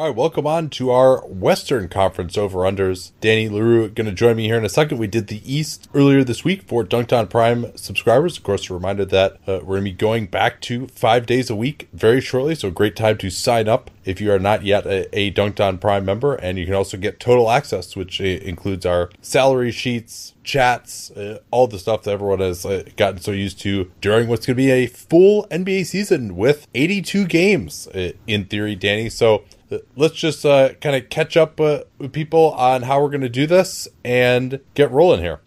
All right, welcome on to our Western Conference over unders. Danny Leroux going to join me here in a second. We did the East earlier this week for Dunc'd On Prime subscribers. Of course, a reminder that uh, we're going to be going back to five days a week very shortly. So, great time to sign up if you are not yet a, a Dunc'd On Prime member. And you can also get total access, which uh, includes our salary sheets, chats, uh, all the stuff that everyone has uh, gotten so used to during what's going to be a full NBA season with 82 games uh, in theory, Danny. So, let's just uh, kind of catch up uh, with people on how we're going to do this and get rolling here.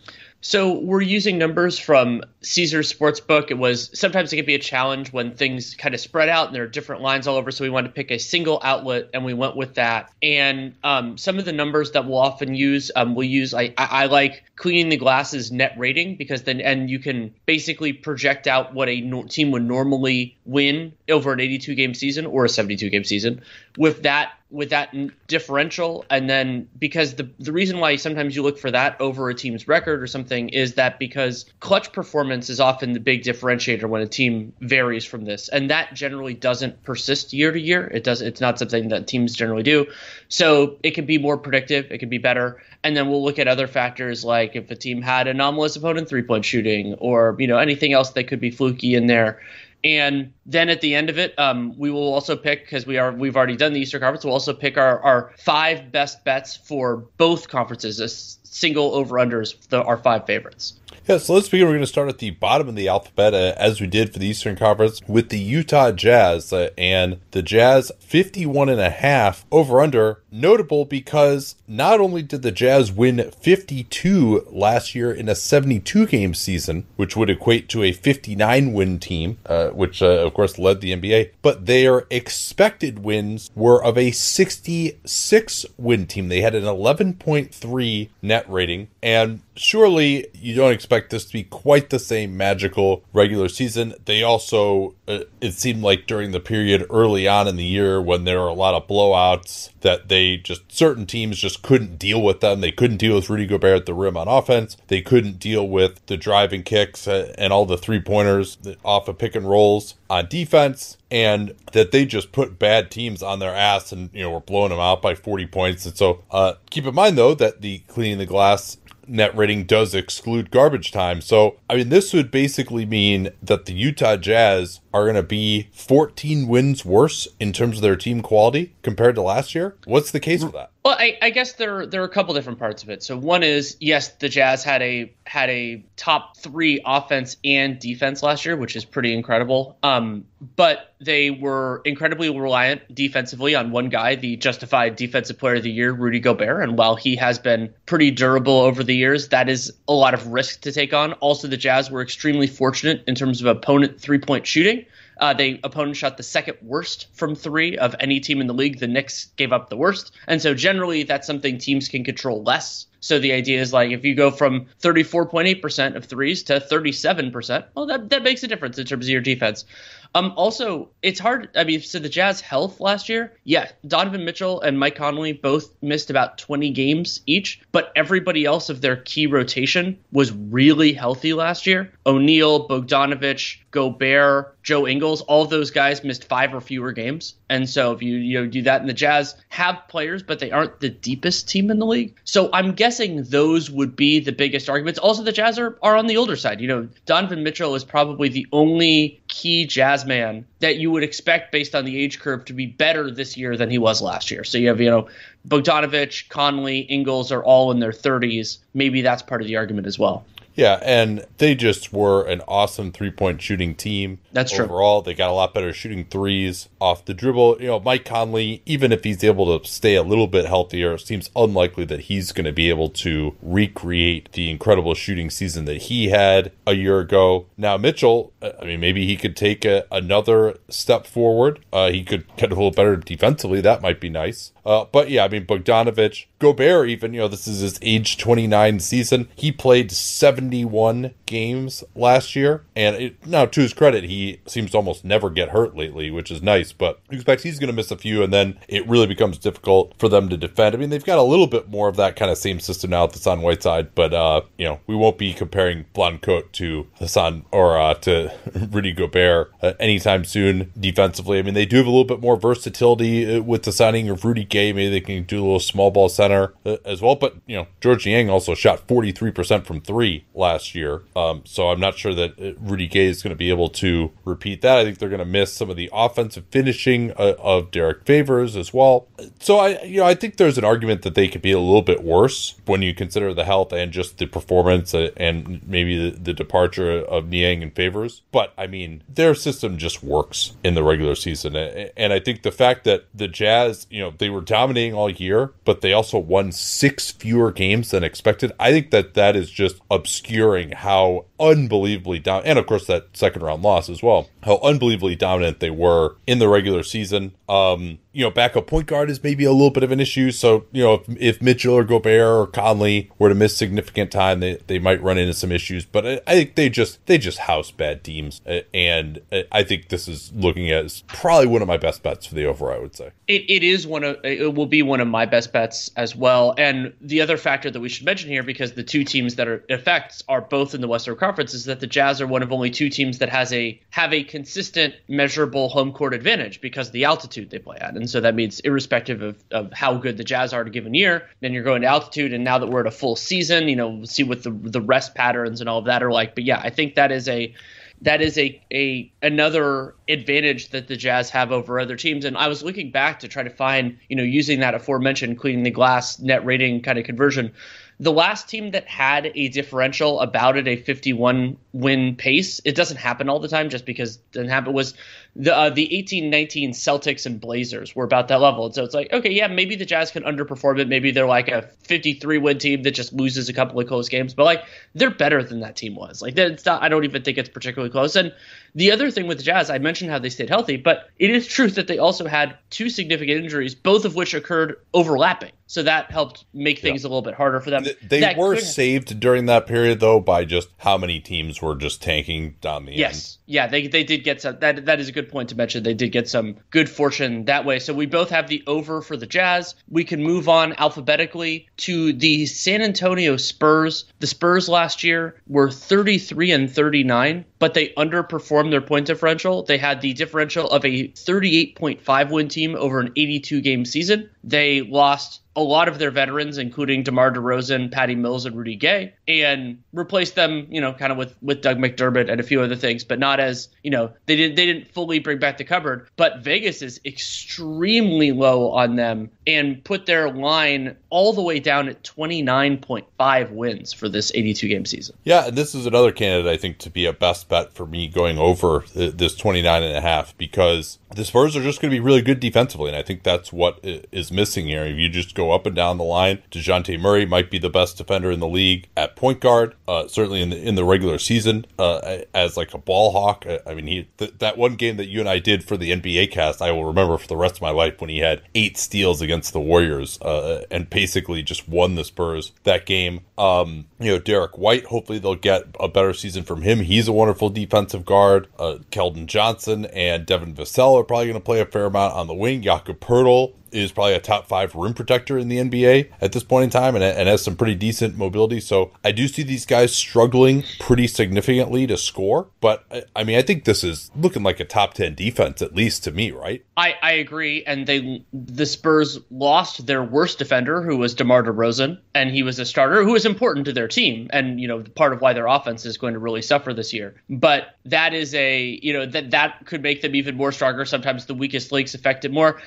So we're using numbers from Caesars Sportsbook. It was sometimes it can be a challenge when things kind of spread out and there are different lines all over. So we wanted to pick a single outlet and we went with that. And um, some of the numbers that we'll often use, um, we'll use. I, I, like cleaning the glasses net rating because then and you can basically project out what a no- team would normally win over an 82 game season or a 72 game season with that with that differential. And then because the the reason why sometimes you look for that over a team's record or something is that because clutch performance is often the big differentiator when a team varies from this. And that generally doesn't persist year to year. It does it's not something that teams generally do. So it can be more predictive. It can be better and then we'll look at other factors like if a team had anomalous opponent three point shooting or you know anything else that could be fluky in there and then at the end of it, um, we will also pick because we are we've already done the Eastern Conference. We'll also pick our, our five best bets for both conferences, a single over unders, our five favorites. Yeah, so let's begin. We're going to start at the bottom of the alphabet, uh, as we did for the Eastern Conference, with the Utah Jazz. Uh, and the Jazz 51 and a half over under. Notable because not only did the Jazz win 52 last year in a 72 game season, which would equate to a 59 win team, uh, which uh, of course led the NBA, but their expected wins were of a 66 win team. They had an 11.3 net rating. And surely you don't expect this to be quite the same magical regular season. They also, uh, it seemed like during the period early on in the year when there were a lot of blowouts, that they just, certain teams just couldn't deal with them. They couldn't deal with Rudy Gobert at the rim on offense. They couldn't deal with the driving kicks and all the three pointers off of pick and rolls on defense and that they just put bad teams on their ass and you know were blowing them out by 40 points and so uh, keep in mind though that the cleaning the glass net rating does exclude garbage time. So, I mean, this would basically mean that the Utah Jazz are going to be 14 wins worse in terms of their team quality compared to last year. What's the case with that? Well, I, I, guess there there are a couple different parts of it. So one is yes, the Jazz had a had a top three offense and defense last year, which is pretty incredible. Um, but they were incredibly reliant defensively on one guy, the justified defensive player of the year, Rudy Gobert. And while he has been pretty durable over the years, that is a lot of risk to take on. Also, the Jazz were extremely fortunate in terms of opponent three point shooting. Uh, they opponent shot the second worst from three of any team in the league. The Knicks gave up the worst, and so generally that's something teams can control less. So the idea is like if you go from 34.8% of threes to 37%, well, that, that makes a difference in terms of your defense. Um, also, it's hard. I mean, so the Jazz health last year, yeah, Donovan Mitchell and Mike Conley both missed about 20 games each, but everybody else of their key rotation was really healthy last year. O'Neale, Bogdanovich, Gobert, Joe Ingles, all of those guys missed five or fewer games. And so if you you know do that, and the Jazz have players, but they aren't the deepest team in the league. So I'm guessing those would be the biggest arguments. Also, the Jazz are, are on the older side. You know, Donovan Mitchell is probably the only key Jazz man that you would expect based on the age curve to be better this year than he was last year. So you have, you know, Bogdanovich, Conley, Ingles are all in their 30s. Maybe that's part of the argument as well. Yeah, and they just were an awesome three point shooting team. That's true. Overall, they got a lot better shooting threes off the dribble. You know, Mike Conley, even if he's able to stay a little bit healthier, it seems unlikely that he's going to be able to recreate the incredible shooting season that he had a year ago. Now, Mitchell, uh, I mean, maybe he could take a, another step forward. Uh, he could get a little better defensively. That might be nice. Uh, but yeah, I mean, Bogdanovich, Gobert, even, you know, this is his age 29 season. He played 71 games last year. And it, now, to his credit, he seems to almost never get hurt lately, which is nice. But you expect he's going to miss a few, and then it really becomes difficult for them to defend. I mean, they've got a little bit more of that kind of same system now with Hassan Whiteside, but, uh, you know, we won't be comparing Blancote to Hassan or uh, to Rudy Gobert uh, anytime soon defensively. I mean, they do have a little bit more versatility uh, with the signing of Rudy Gay. Maybe they can do a little small ball center uh, as well. But, you know, Georges Niang also shot 43% from three last year. Um, so I'm not sure that uh, Rudy Gay is going to be able to repeat that. I think they're going to miss some of the offensive finishing uh, of Derrick Favors as well. So I, you know, I think there's an argument that they could be a little bit worse when you consider the health and just the performance uh, and maybe the, the departure of Niang and Favors. But I mean, their system just works in the regular season, and I think the fact that the Jazz, you know, they were dominating all year, but they also won six fewer games than expected. I think that that is just obscuring how unbelievably down, and of course that second round loss as well, how unbelievably dominant they were in the regular season. Um, you know, backup point guard is maybe a little bit of an issue. So, you know, if, if Mitchell or Gobert or Conley were to miss significant time, they, they might run into some issues. But I, I think they just they just house bad teams, uh, and uh, I think this is looking at probably one of my best bets for the over. I would say it, it is one of it will be one of my best bets as well. And the other factor that we should mention here, because the two teams that are affects are both in the Western Conference, is that the Jazz are one of only two teams that has a have a consistent measurable home court advantage because of the altitude they play at. So that means irrespective of, of how good the Jazz are at a given year, then you're going to altitude. And now that we're at a full season, you know, we'll see what the the rest patterns and all of that are like. But yeah, I think that is a that is a, a another advantage that the Jazz have over other teams. And I was looking back to try to find, you know, using that aforementioned cleaning the glass net rating kind of conversion the last team that had a differential about it, a 51 win pace, it doesn't happen all the time just because it doesn't happen, was the uh, the 1819 Celtics and Blazers were about that level. And so it's like, okay, yeah, maybe the Jazz can underperform it. Maybe they're like a 53 win team that just loses a couple of close games, but like they're better than that team was. Like it's not, I don't even think it's particularly close. And the other thing with the Jazz, I mentioned how they stayed healthy, but it is true that they also had two significant injuries, both of which occurred overlapping. So that helped make things yeah. a little bit harder for them. They that were saved during that period, though, by just how many teams were just tanking down the yes. end. Yeah, they, they did get some. That that is a good point to mention. They did get some good fortune that way. So we both have the over for the Jazz. We can move on alphabetically to the San Antonio Spurs. The Spurs last year were 33 and 39, but they underperformed their point differential. They had the differential of a 38.5 win team over an 82 game season. They lost a lot of their veterans, including DeMar DeRozan, Patty Mills, and Rudy Gay, and replaced them, you know, kind of with with Doug McDermott and a few other things, but not as you know they didn't they didn't fully bring back the cupboard. But Vegas is extremely low on them and put their line all the way down at 29.5 wins for this 82 game season. Yeah, and this is another candidate I think to be a best bet for me going over this 29 and a half because the Spurs are just going to be really good defensively, and I think that's what is missing here. If you just go up and down the line, Dejounte Murray might be the best defender in the league at point guard, uh, certainly in the in the regular season uh, as like a ball hawk. I mean, he th- that one game that you and I did for the NBA cast, I will remember for the rest of my life when he had eight steals against the Warriors uh, and basically just won the Spurs that game. Um, you know, Derrick White, hopefully they'll get a better season from him. He's a wonderful defensive guard. Uh, Keldon Johnson and Devin Vassell are probably going to play a fair amount on the wing. Jakob Poeltl is probably a top five rim protector in the NBA at this point in time and, and has some pretty decent mobility. So I do see these guys struggling pretty significantly to score. But I, I mean, I think this is looking like a top 10 defense, at least to me, right? I, I agree. And they the Spurs lost their worst defender, who was DeMar DeRozan, and he was a starter who was important to their team. And, you know, part of why their offense is going to really suffer this year. But that is a, you know, that, that could make them even more stronger. Sometimes the weakest links affect it more.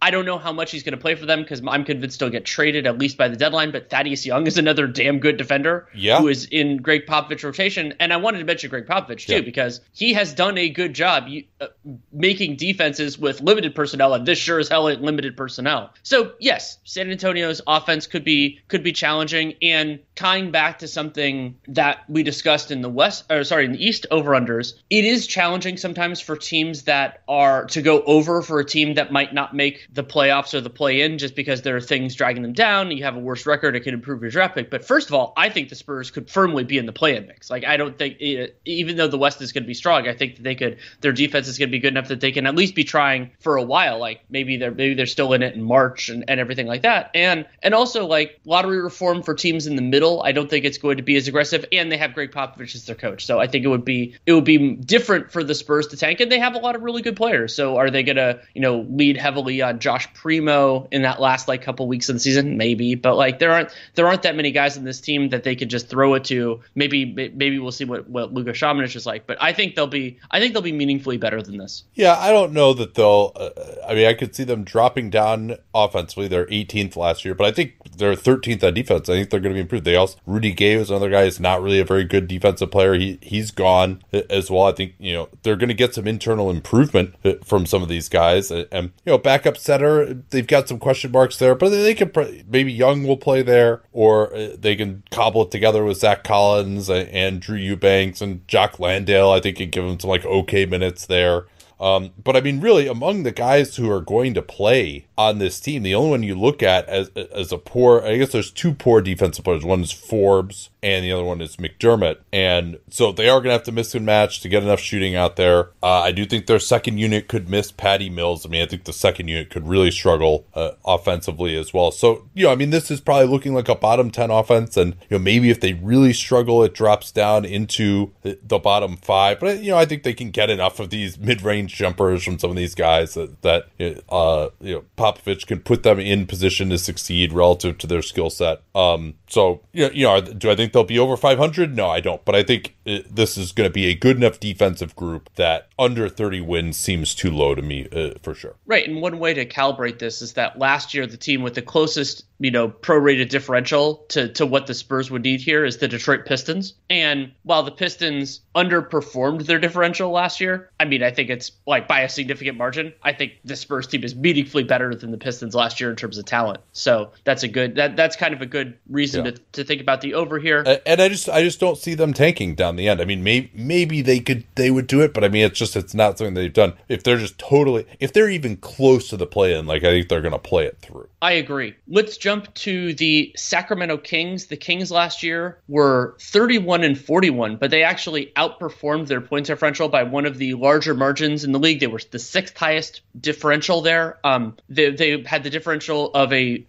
I don't know how much he's going to play for them because I'm convinced he'll get traded at least by the deadline. But Thaddeus Young is another damn good defender yeah. who is in Gregg Popovich rotation. And I wanted to mention Gregg Popovich too yeah. because he has done a good job uh, making defenses with limited personnel, and this sure as hell ain't limited personnel. So yes, San Antonio's offense could be could be challenging. And tying back to something that we discussed in the West, or sorry, in the East over unders, it is challenging sometimes for teams that are to go over for a team that might not make the playoffs or the play in just because there are things dragging them down. You have a worse record, it could improve your draft pick. But first of all, I think the Spurs could firmly be in the play in mix. Like, I don't think, eh, even though the West is going to be strong, I think that they could, their defense is going to be good enough that they can at least be trying for a while. Like, maybe they're, maybe they're still in it in March and, and everything like that. And, and also, like, lottery reform for teams in the middle, I don't think it's going to be as aggressive. And they have Gregg Popovich as their coach. So I think it would be, it would be different for the Spurs to tank. And they have a lot of really good players. So are they going to, you know, lead heavily on Josh Primo in that last like couple weeks of the season? Maybe, but like there aren't there aren't that many guys in this team that they could just throw it to. Maybe maybe we'll see what what Luka Samanic is like, but I think they'll be I think they'll be meaningfully better than this. Yeah, I don't know that they'll. Uh, I mean, I could see them dropping down offensively. They're 18th last year, but I think they're 13th on defense. I think they're going to be improved. They also Rudy Gay is another guy who's not really a very good defensive player. He he's gone as well. I think you know they're going to get some internal improvement uh, from some of these guys, and you know backup center they've got some question marks there, but they can maybe Young will play there, or uh, they can cobble it together with Zach Collins and Drew Eubanks and Jock Landale. I think can give them some like okay minutes there. Um, but I mean, really, among the guys who are going to play on this team, the only one you look at as as a poor, I guess there's two poor defensive players. One is Forbes, and the other one is McDermott. And so they are going to have to miss and match to get enough shooting out there. Uh, I do think their second unit could miss Patty Mills. I mean, I think the second unit could really struggle uh, offensively as well. So, you know, I mean, this is probably looking like a bottom 10 offense. And, you know, maybe if they really struggle, it drops down into the, the bottom five. But, you know, I think they can get enough of these mid range jumpers from some of these guys that, that uh, you know, Popovich can put them in position to succeed relative to their skill set. Um, so, you know, you know, do I think they'll be over 500? No, I don't. But I think it, this is going to be a good enough defensive group that under 30 wins seems too low to me uh, for sure. Right. And one way to calibrate this is that last year, the team with the closest, you know, prorated differential to, to what the Spurs would need here is the Detroit Pistons. And while the Pistons underperformed their differential last year, I mean, I think it's like by a significant margin. I think the Spurs team is meaningfully better than the Pistons last year in terms of talent. So that's a good, that that's kind of a good reason yeah. to, to think about the over here. And I just, I just don't see them tanking down the end. I mean, maybe, maybe they could, they would do it, but I mean, it's just, it's not something they've done. If they're just totally, if they're even close to the play in, like, I think they're going to play it through. I agree. Let's jump to the Sacramento Kings. The Kings last year were 31 and 41, but they actually outperformed their points differential by one of the larger margins in the league. They were the sixth highest differential there. Um, they, they had the differential of a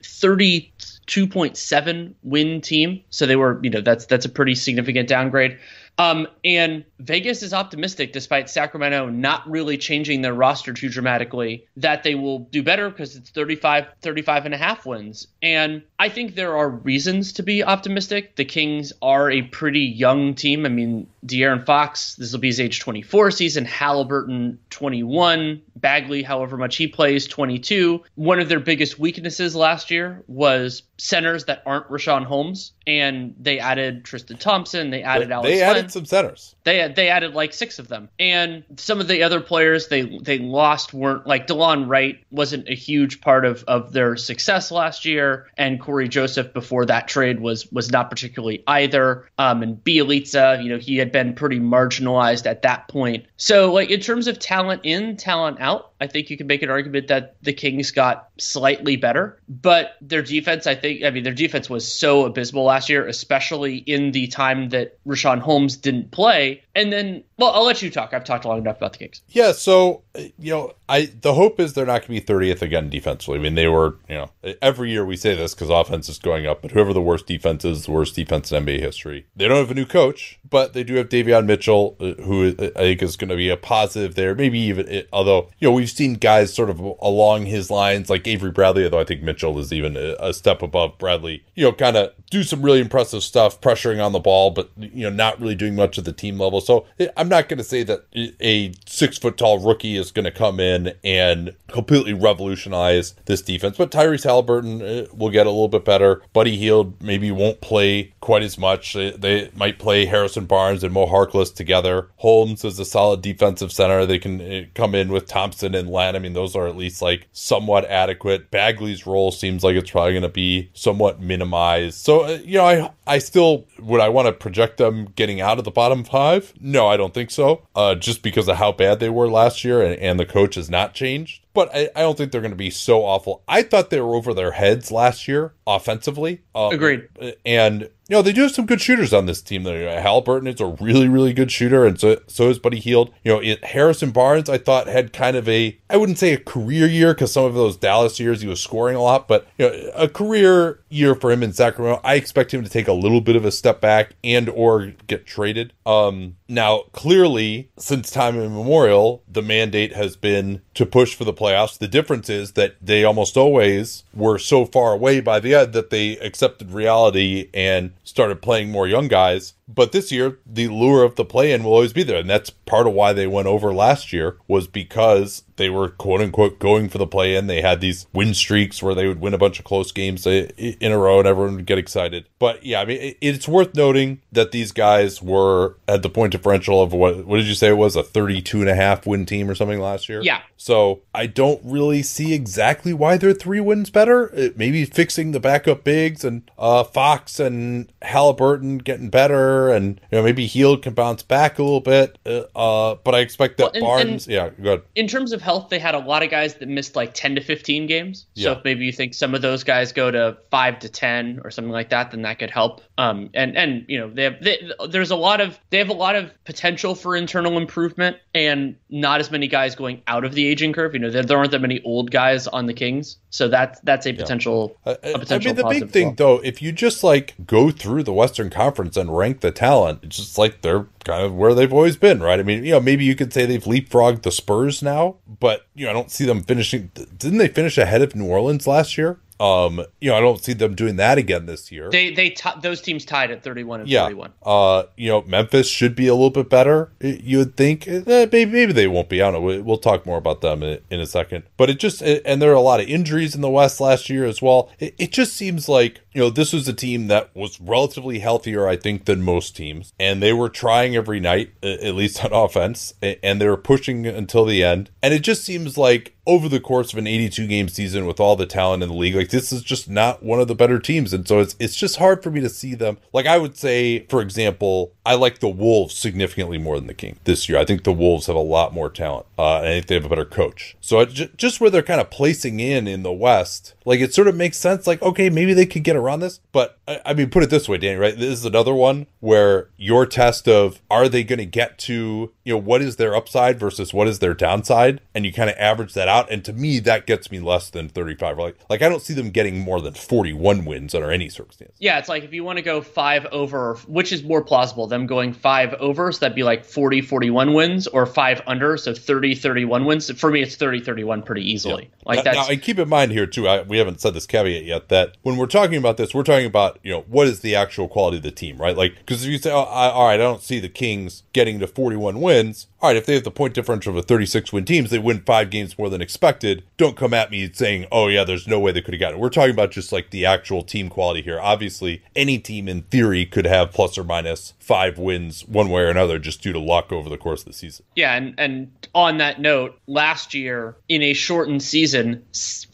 32.7 win team, so they were, you know, that's that's a pretty significant downgrade. Um, and Vegas is optimistic, despite Sacramento not really changing their roster too dramatically, that they will do better because it's 35, 35 and a half wins. And I think there are reasons to be optimistic. The Kings are a pretty young team. I mean, De'Aaron Fox, this will be his age 24 season. Halliburton, 21. Bagley, however much he plays, 22. One of their biggest weaknesses last year was centers that aren't Richaun Holmes, and they added Tristan Thompson. They added Alex. They added some centers. They they added like six of them, and some of the other players they they lost weren't like Delon Wright wasn't a huge part of of their success last year, and Cory Joseph before that trade was was not particularly either. Um, and Bjelica, you know, he had been pretty marginalized at that point. So, like in terms of talent in, talent out, I think you can make an argument that the Kings got slightly better, but their defense, I think, I mean, their defense was so abysmal last year, especially in the time that Richaun Holmes didn't play. And then, well, I'll let you talk. I've talked long enough about the Kings. Yeah, so you know, I the hope is they're not going to be 30th again defensively. I mean, they were, you know, every year we say this because offense is going up, but whoever the worst defense is, the worst defense in NBA history. They don't have a new coach, but they do have Davion Mitchell, uh, who I think is going to be a positive there. Maybe even, although you know, we've seen guys sort of along his lines like Avery Bradley, although I think Mitchell is even a, a step above Bradley. You know, kind of do some really impressive stuff, pressuring on the ball, but you know, not really doing much at the team level. So I'm not going to say that a six foot tall rookie is going to come in and completely revolutionize this defense. But Tyrese Halliburton uh, will get a little bit better. Buddy Hield maybe won't play quite as much. They might play Harrison Barnes and Mo Harkless together. Holmes is a solid defensive center. They can uh, come in with Thompson and Len. I mean, those are at least like somewhat adequate. Bagley's role seems like it's probably going to be somewhat minimized. So, uh, you know, I, I still, would I want to project them getting out of the bottom five? No, I don't think so. Uh, just because of how bad they were last year and, and the coach has not changed but I, I, don't think they're going to be so awful. I thought they were over their heads last year offensively. Um, Agreed. And you know they do have some good shooters on this team. Though Halliburton is a really really good shooter, and so so is Buddy Hield. You know it, Harrison Barnes I thought had kind of a I wouldn't say a career year because some of those Dallas years he was scoring a lot, but you know a career year for him in Sacramento. I expect him to take a little bit of a step back and or get traded. Um, now clearly since time immemorial, the mandate has been to push for the playoffs. The difference is that they almost always were so far away by the end that they accepted reality and started playing more young guys but this year, the lure of the play-in will always be there, and that's part of why they went over last year was because they were quote unquote going for the play-in. They had these win streaks where they would win a bunch of close games in a row, and everyone would get excited. But yeah, I mean, it's worth noting that these guys were at the point differential of what what did you say it was a 32 and a half win team or something last year? Yeah. So I don't really see exactly why they're three wins better. It, maybe fixing the backup bigs and uh, Fox and Halliburton getting better and you know maybe Hield can bounce back a little bit. Uh, uh but I expect that well, and, Barnes, and yeah, good. In terms of health, they had a lot of guys that missed like ten to fifteen games. So yeah. if maybe you think some of those guys go to five to ten or something like that, then that could help. Um, and and you know they have they, there's a lot of they have a lot of potential for internal improvement, and not as many guys going out of the aging curve. You know there, there aren't that many old guys on the Kings, so that's that's a potential. Yeah. A potential I mean, the big thing well. though, if you just like go through the Western Conference and rank the talent. It's just like they're kind of where they've always been, right? I mean, you know, maybe you could say they've leapfrogged the Spurs now, but you know, I don't see them finishing. Didn't they finish ahead of New Orleans last year? Um, you know, I don't see them doing that again this year. They they t- those teams tied at 31 and yeah. 31. Uh, you know, Memphis should be a little bit better. You would think eh, maybe maybe they won't be. I don't know. We'll talk more about them in, in a second. But it just and there are a lot of injuries in the West last year as well. It, it just seems like you know this was a team that was relatively healthier, I think, than most teams, and they were trying every night, at least on offense, and they were pushing until the end. And it just seems like over the course of an 82 game season with all the talent in the league like this is just not one of the better teams and so it's it's just hard for me to see them like I would say for example I like the Wolves significantly more than the King this year. I think the Wolves have a lot more talent uh, and I think they have a better coach. So just where they're kind of placing in in the West like it sort of makes sense like okay maybe they could get around this but I, I mean put it this way Danny right? This is another one where your test of are they going to get to you know what is their upside versus what is their downside? And you kind of average that out and to me that gets me less than 35 like like I don't see them getting more than 41 wins under any circumstance. Yeah it's like if you want to go five over which is more plausible them going five over so that'd be like 40 41 wins or five under so 30 31 wins. For me it's 30 31 pretty easily. Yeah. like that now and keep in mind here too I, we haven't said this caveat yet that when we're talking about this we're talking about you know what is the actual quality of the team right? Like because if you say oh, I, all right I don't see the Kings getting to 41 wins all right if they have the point differential of a 36 win teams they win five games more than expected. Don't come at me saying oh yeah there's no way they could have gotten it. We're talking about just like the actual team quality here. Obviously any team in theory could have plus or minus five wins one way or another just due to luck over the course of the season. Yeah and and on that note last year in a shortened season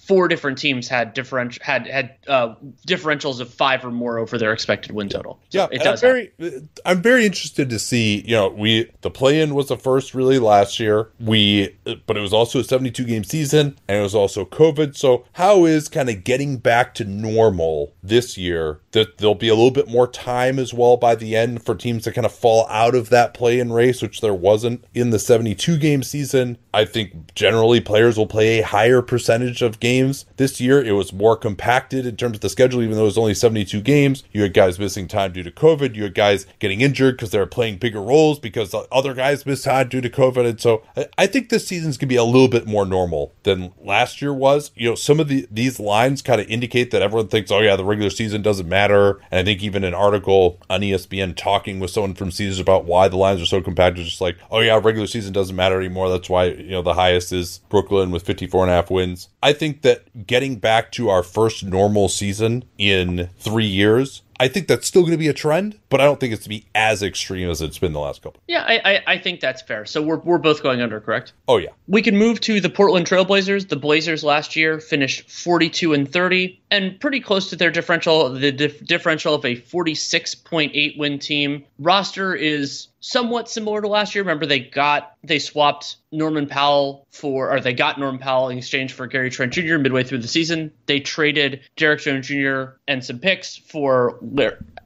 four different teams had different had had uh, differentials of five or more over their expected win total. So yeah, it does. I'm very, I'm very interested to see. You know, we the play-in was the first really last year. We, but it was also a 72 game season, and it was also COVID. So how is kind of getting back to normal this year? That there'll be a little bit more time as well by the end for teams to kind of fall out of that play-in race, which there wasn't in the 72 game season. I think generally players will play a higher percentage of games this year. It was more compacted in terms of the schedule, even though it was only 72 games. You had guys missing time due to COVID. You had guys getting injured because they were playing bigger roles because other guys missed time due to COVID. And so I think this season's going to be a little bit more normal than last year was. You know, some of the these lines kind of indicate that everyone thinks, oh, yeah, the regular season doesn't matter. And I think even an article on ESPN talking with someone from Caesars about why the lines are so compacted, is just like, oh, yeah, regular season doesn't matter anymore. That's why, you know, the highest is Brooklyn with 54 and a half wins. I think that getting back to our first normal season in three years I think that's still going to be a trend, but I don't think it's to be as extreme as it's been the last couple. Yeah, I, I, I, think that's fair. So we're, we're both going under, correct? Oh yeah. We can move to the Portland Trailblazers. The Blazers last year finished 42 and 30 and pretty close to their differential, the dif- differential of a 46.8 win team. Roster is somewhat similar to last year. Remember, they got they swapped Norman Powell for, or they got Norman Powell in exchange for Gary Trent Jr. midway through the season. They traded Derrick Jones Jr. and some picks for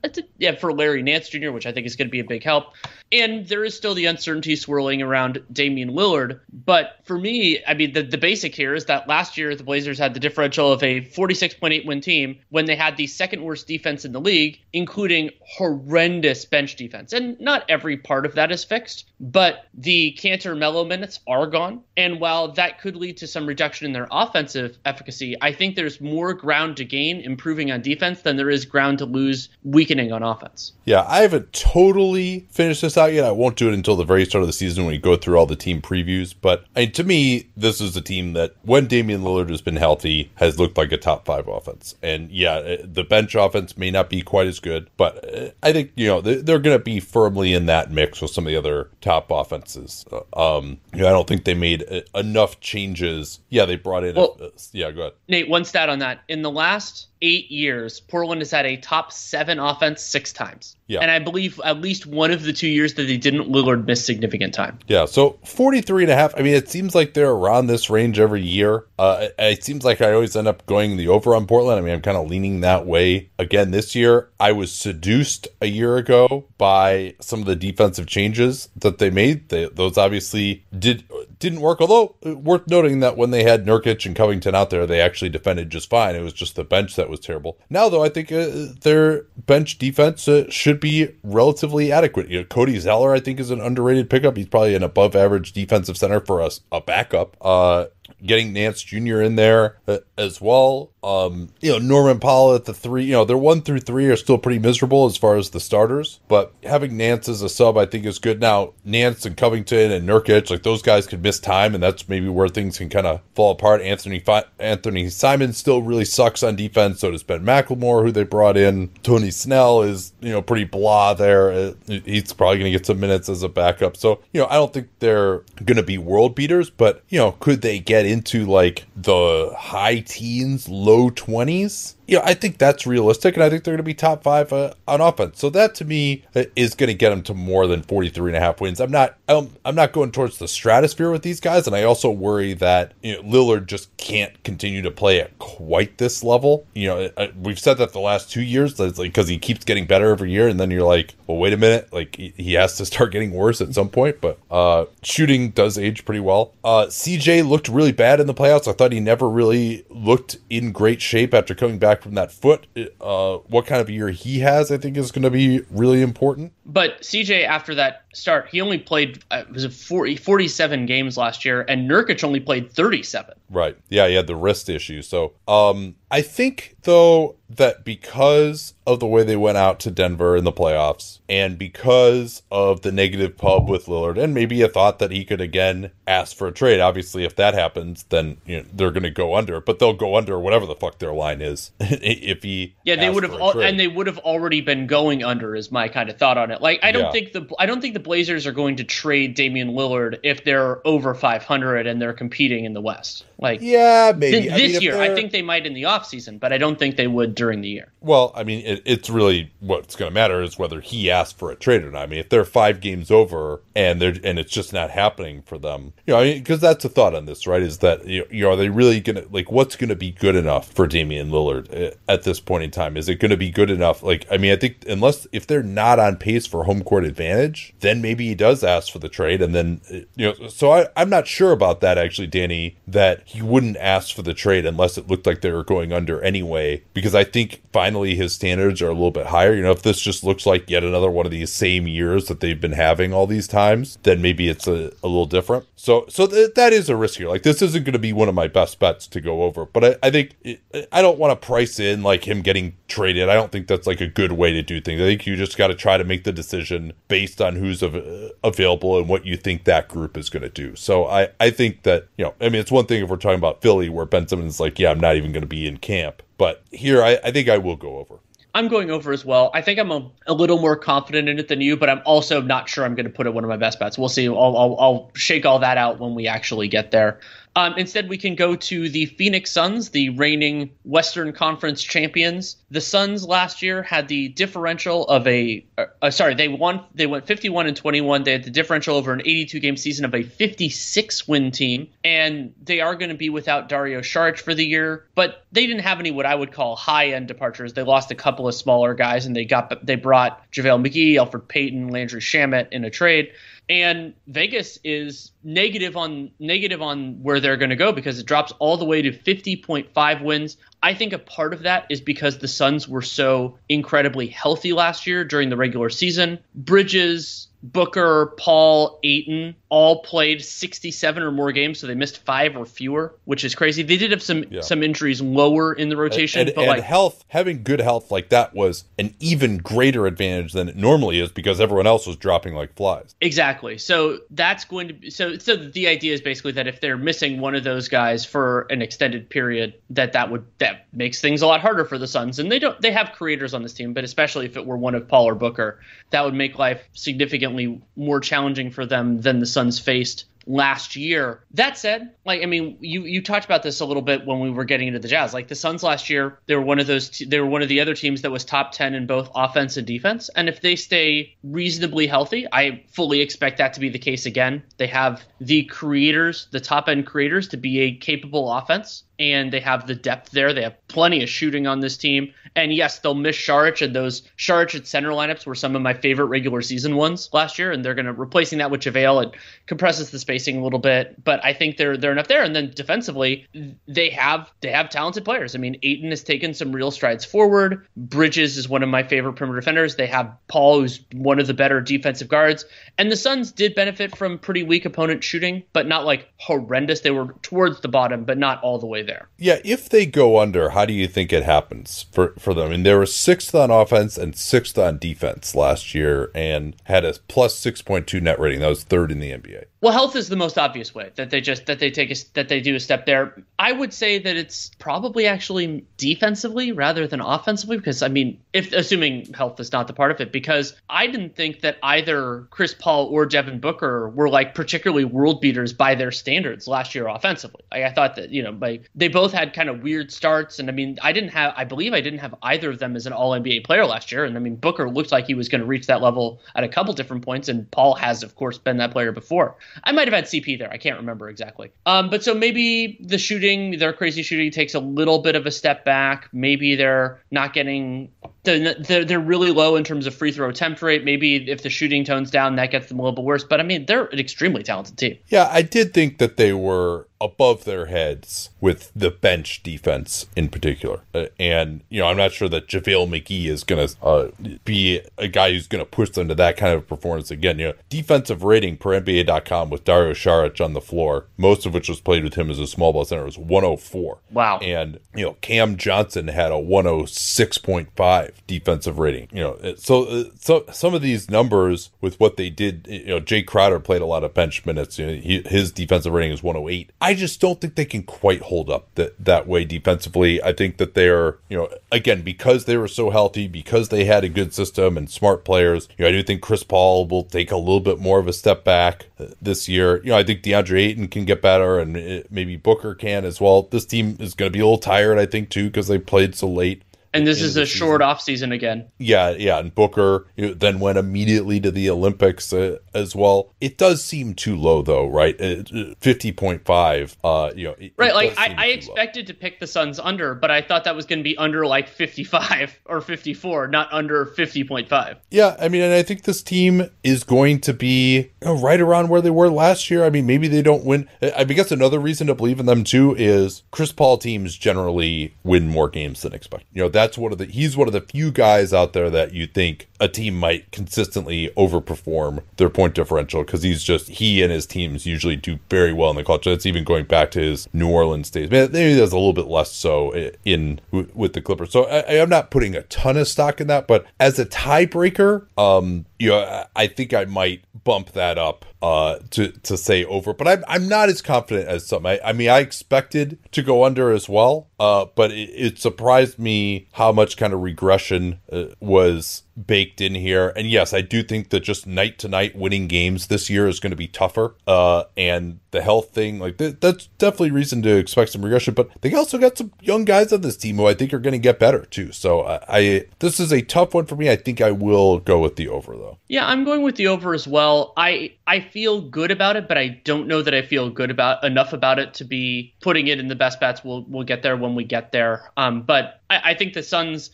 uh, yeah, for Larry Nance Jr., which I think is going to be a big help. And there is still the uncertainty swirling around Damian Lillard. But for me, I mean, the, the basic here is that last year the Blazers had the differential of a 46.8 win team when they had the second worst defense in the league, including horrendous bench defense. And not every part of that is fixed, but the Kanter Melo minutes are gone. And while that could lead to some reduction in their offensive efficacy, I think there's more ground to gain improving on defense than there is ground to lose weakening on offense. Yeah, I haven't totally finished this out yet. I won't do it until the very start of the season when we go through all the team previews. But I mean, to me, this is a team that, when Damian Lillard has been healthy, has looked like a top five offense. And yeah, uh, the bench offense may not be quite as good, but uh, I think, you know, they're going to be firmly in that mix with some of the other top offenses. Uh, um, you know, I don't think they made enough changes. Yeah, they brought in. Well, a, yeah, go ahead. Nate, one stat on that. In the last eight years, Portland has had a top seven offense six times. Yeah. And I believe at least one of the two years that they didn't, Lillard missed significant time. Yeah. So 43 and a half. I mean, it seems like they're around this range every year. Uh, it seems like I always end up going the over on Portland. I mean, I'm kind of leaning that way again this year. I was seduced a year ago by some of the defensive changes that they made. They, those obviously did didn't work. Although worth noting that when they had Nurkic and Covington out there, they actually defended just fine. It was just the bench that was terrible. Now, though, I think uh, their bench defense uh, should be relatively adequate. You know, Cody Zeller, I think, is an underrated pickup. He's probably an above average defensive center for us, a backup. Uh, getting Nance Jr. in there uh, as well. Um, you know, Norman Powell at the three, you know, their one through three are still pretty miserable as far as the starters, but having Nance as a sub, I think is good. Now, Nance and Covington and Nurkic, like those guys could miss time, and that's maybe where things can kind of fall apart. Anthony Fi- Anthony Simon still really sucks on defense. So does Ben McLemore, who they brought in. Tony Snell is, you know, pretty blah there. Uh, he's probably going to get some minutes as a backup. So, you know, I don't think they're going to be world beaters, but, you know, could they get into like the high teens, low 20s you know, I think that's realistic, and I think they're going to be top five uh, on offense. So that to me uh, is going to get them to more than 43 and a half wins. I'm not, I'm, I'm not going towards the stratosphere with these guys, and I also worry that you know, Lillard just can't continue to play at quite this level. You know, uh, we've said that the last two years, because like, he keeps getting better every year, and then you're like, well, wait a minute, like he has to start getting worse at some point. But uh, shooting does age pretty well. Uh, CJ looked really bad in the playoffs. I thought he never really looked in great shape after coming back back from that foot. Uh, what kind of year he has, I think, is going to be really important. But CJ, after that start, he only played uh, was it 40, 47 games last year, and Nurkic only played 37. Right. Yeah, he had the wrist issue. So um, I think, though, that because of the way they went out to Denver in the playoffs and because of the negative pub with Lillard and maybe a thought that he could again ask for a trade. Obviously, if that happens, then you know, they're going to go under, but they'll go under whatever the fuck their line is if he Yeah, they would have al- and they would have already been going under is my kind of thought on it it. Like I don't Yeah. think the I don't think the Blazers are going to trade Damian Lillard if they're over 500 and they're competing in the West. Like Yeah, maybe I this mean, year, I think they might in the offseason, but I don't think they would during the year. Well, I mean, it, it's really what's going to matter is whether he asked for a trade or not. I mean, if they're five games over and they're and it's just not happening for them, you know, I mean, because that's a thought on this, right? Is that you you know, are they really going to like what's going to be good enough for Damian Lillard uh, at this point in time? Is it going to be good enough? Like, I mean, I think unless if they're not on pace for home court advantage, then maybe he does ask for the trade, and then uh, you know, so I I'm not sure about that actually, Danny, that he wouldn't ask for the trade unless it looked like they were going under anyway, because I think finally his standards are a little bit higher. You know, if this just looks like yet another one of these same years that they've been having all these times, then maybe it's a, a little different. So, so th- that is a risk here. Like this isn't going to be one of my best bets to go over, but I, I think it, I don't want to price in like him getting traded. I don't think that's like a good way to do things. I think you just got to try to make the decision based on who's av- available and what you think that group is going to do. So I, I think that, you know, I mean, it's one thing if we're talking about Philly where Ben Simmons is like, yeah, I'm not even going to be in camp. But here, I, I think I will go over. I'm going over as well. I think I'm a, a little more confident in it than you, but I'm also not sure I'm going to put it one of my best bets. We'll see. I'll, I'll, I'll shake all that out when we actually get there. Um, instead, we can go to the Phoenix Suns, the reigning Western Conference champions. The Suns last year had the differential of a, uh, uh, sorry, they won. They went 51 and 21. They had the differential over an 82 game season of a 56 win team, and they are going to be without Dario Saric for the year. But they didn't have any what I would call high end departures. They lost a couple of smaller guys, and they got they brought JaVale McGee, Elfrid Payton, Landry Shamet in a trade. And Vegas is negative on negative on where they're going to go because it drops all the way to 50.5 wins. I think a part of that is because the Suns were so incredibly healthy last year during the regular season. Bridges, Booker, Paul, Ayton all played 67 or more games, so they missed five or fewer, which is crazy. They did have some Yeah. some injuries lower in the rotation, and, but and like health, having good health like that was an even greater advantage than it normally is because everyone else was dropping like flies. Exactly. So that's going to be so. So the idea is basically that if they're missing one of those guys for an extended period, that that would that makes things a lot harder for the Suns. And they don't they have creators on this team, but especially if it were one of Paul or Booker, that would make life significantly more challenging for them than the Suns faced last year. That said, like I mean, you you talked about this a little bit when we were getting into the Jazz. Like the Suns last year, they were one of those. They were one of the other teams that was top ten in both offense and defense. And if they stay reasonably healthy, I fully expect that to be the case again. They have the creators, the top end creators, to be a capable offense. And they have the depth there. They have plenty of shooting on this team. And yes, they'll miss Saric, and those Saric at center lineups were some of my favorite regular season ones last year. And they're going to replacing that with JaVale. It compresses the spacing a little bit, but I think they're they're enough there. And then defensively, they have they have talented players. I mean, Ayton has taken some real strides forward. Bridges is one of my favorite perimeter defenders. They have Paul, who's one of the better defensive guards. And the Suns did benefit from pretty weak opponent shooting, but not like horrendous. They were towards the bottom, but not all the way there. Yeah, if they go under, how do you think it happens for for them? I mean, they were sixth on offense and sixth on defense last year, and had a plus six point two net rating. That was third in the NBA. Well, health is the most obvious way that they just that they take a, that they do a step there. I would say that it's probably actually defensively rather than offensively because I mean, if assuming health is not the part of it, because I didn't think that either Chris Paul or Devin Booker were like particularly world beaters by their standards last year offensively. Like, I thought that you know, like they both had kind of weird starts, and I mean, I didn't have, I believe I didn't have either of them as an All NBA player last year, and I mean, Booker looked like he was going to reach that level at a couple different points, and Paul has, of course, been that player before. I might have had CP there. I can't remember exactly. Um, but so maybe the shooting, their crazy shooting takes a little bit of a step back. Maybe they're not getting, they're, they're really low in terms of free throw attempt rate. Maybe if the shooting tones down, that gets them a little bit worse. But I mean, they're an extremely talented team. Yeah, I did think that they were above their heads with the bench defense in particular. Uh, and, you know, I'm not sure that JaVale McGee is going to uh, be a guy who's going to push them to that kind of performance again. You know, defensive rating per NBA.com with Dario Saric on the floor, most of which was played with him as a small ball center, was 104. Wow. And, you know, Cam Johnson had a 106.5 defensive rating. You know, so uh, so some of these numbers with what they did, you know, Jae Crowder played a lot of bench minutes. You know, he, his defensive rating is 108. I just don't think they can quite hold up that that way defensively. I think that they're, you know, again because they were so healthy, because they had a good system and smart players. You know, I do think Chris Paul will take a little bit more of a step back uh, this year. You know, I think DeAndre Ayton can get better, and uh, maybe Booker can as well. This team is going to be a little tired, I think, too, because they played so late. And this is a short off season again. Yeah, yeah. And Booker then went immediately to the Olympics uh, as well. It does seem too low, though, right? Uh, fifty point five. Uh, you know, it, right. It like I, I expected low. to pick the Suns under, but I thought that was going to be under like fifty five or fifty four, not under fifty point five. Yeah, I mean, and I think this team is going to be you know, right around where they were last year. I mean, maybe they don't win. I guess another reason to believe in them too is Chris Paul teams generally win more games than expected. You know that's one of the he's one of the few guys out there that you think a team might consistently overperform their point differential because he's just he and his teams usually do very well in the clutch. That's even going back to his New Orleans days. Maybe there's a little bit less so in with the Clippers. So I, am not putting a ton of stock in that, but as a tiebreaker, um, you know, I think I might bump that up uh, to to say over, but I'm I'm not as confident as some. I, I mean, I expected to go under as well, uh, but it, it surprised me how much kind of regression uh, was baked in here. And yes, I do think that just night to night winning games this year is going to be tougher. Uh, and the health thing, like th- that's definitely reason to expect some regression. But they also got some young guys on this team who I think are going to get better too. So I, I, this is a tough one for me. I think I will go with the over though. Yeah, I'm going with the over as well. I I feel good about it, but I don't know that I feel good about enough about it to be putting it in the best bets. We'll we'll get there when we get there. Um, but I, I think the Suns,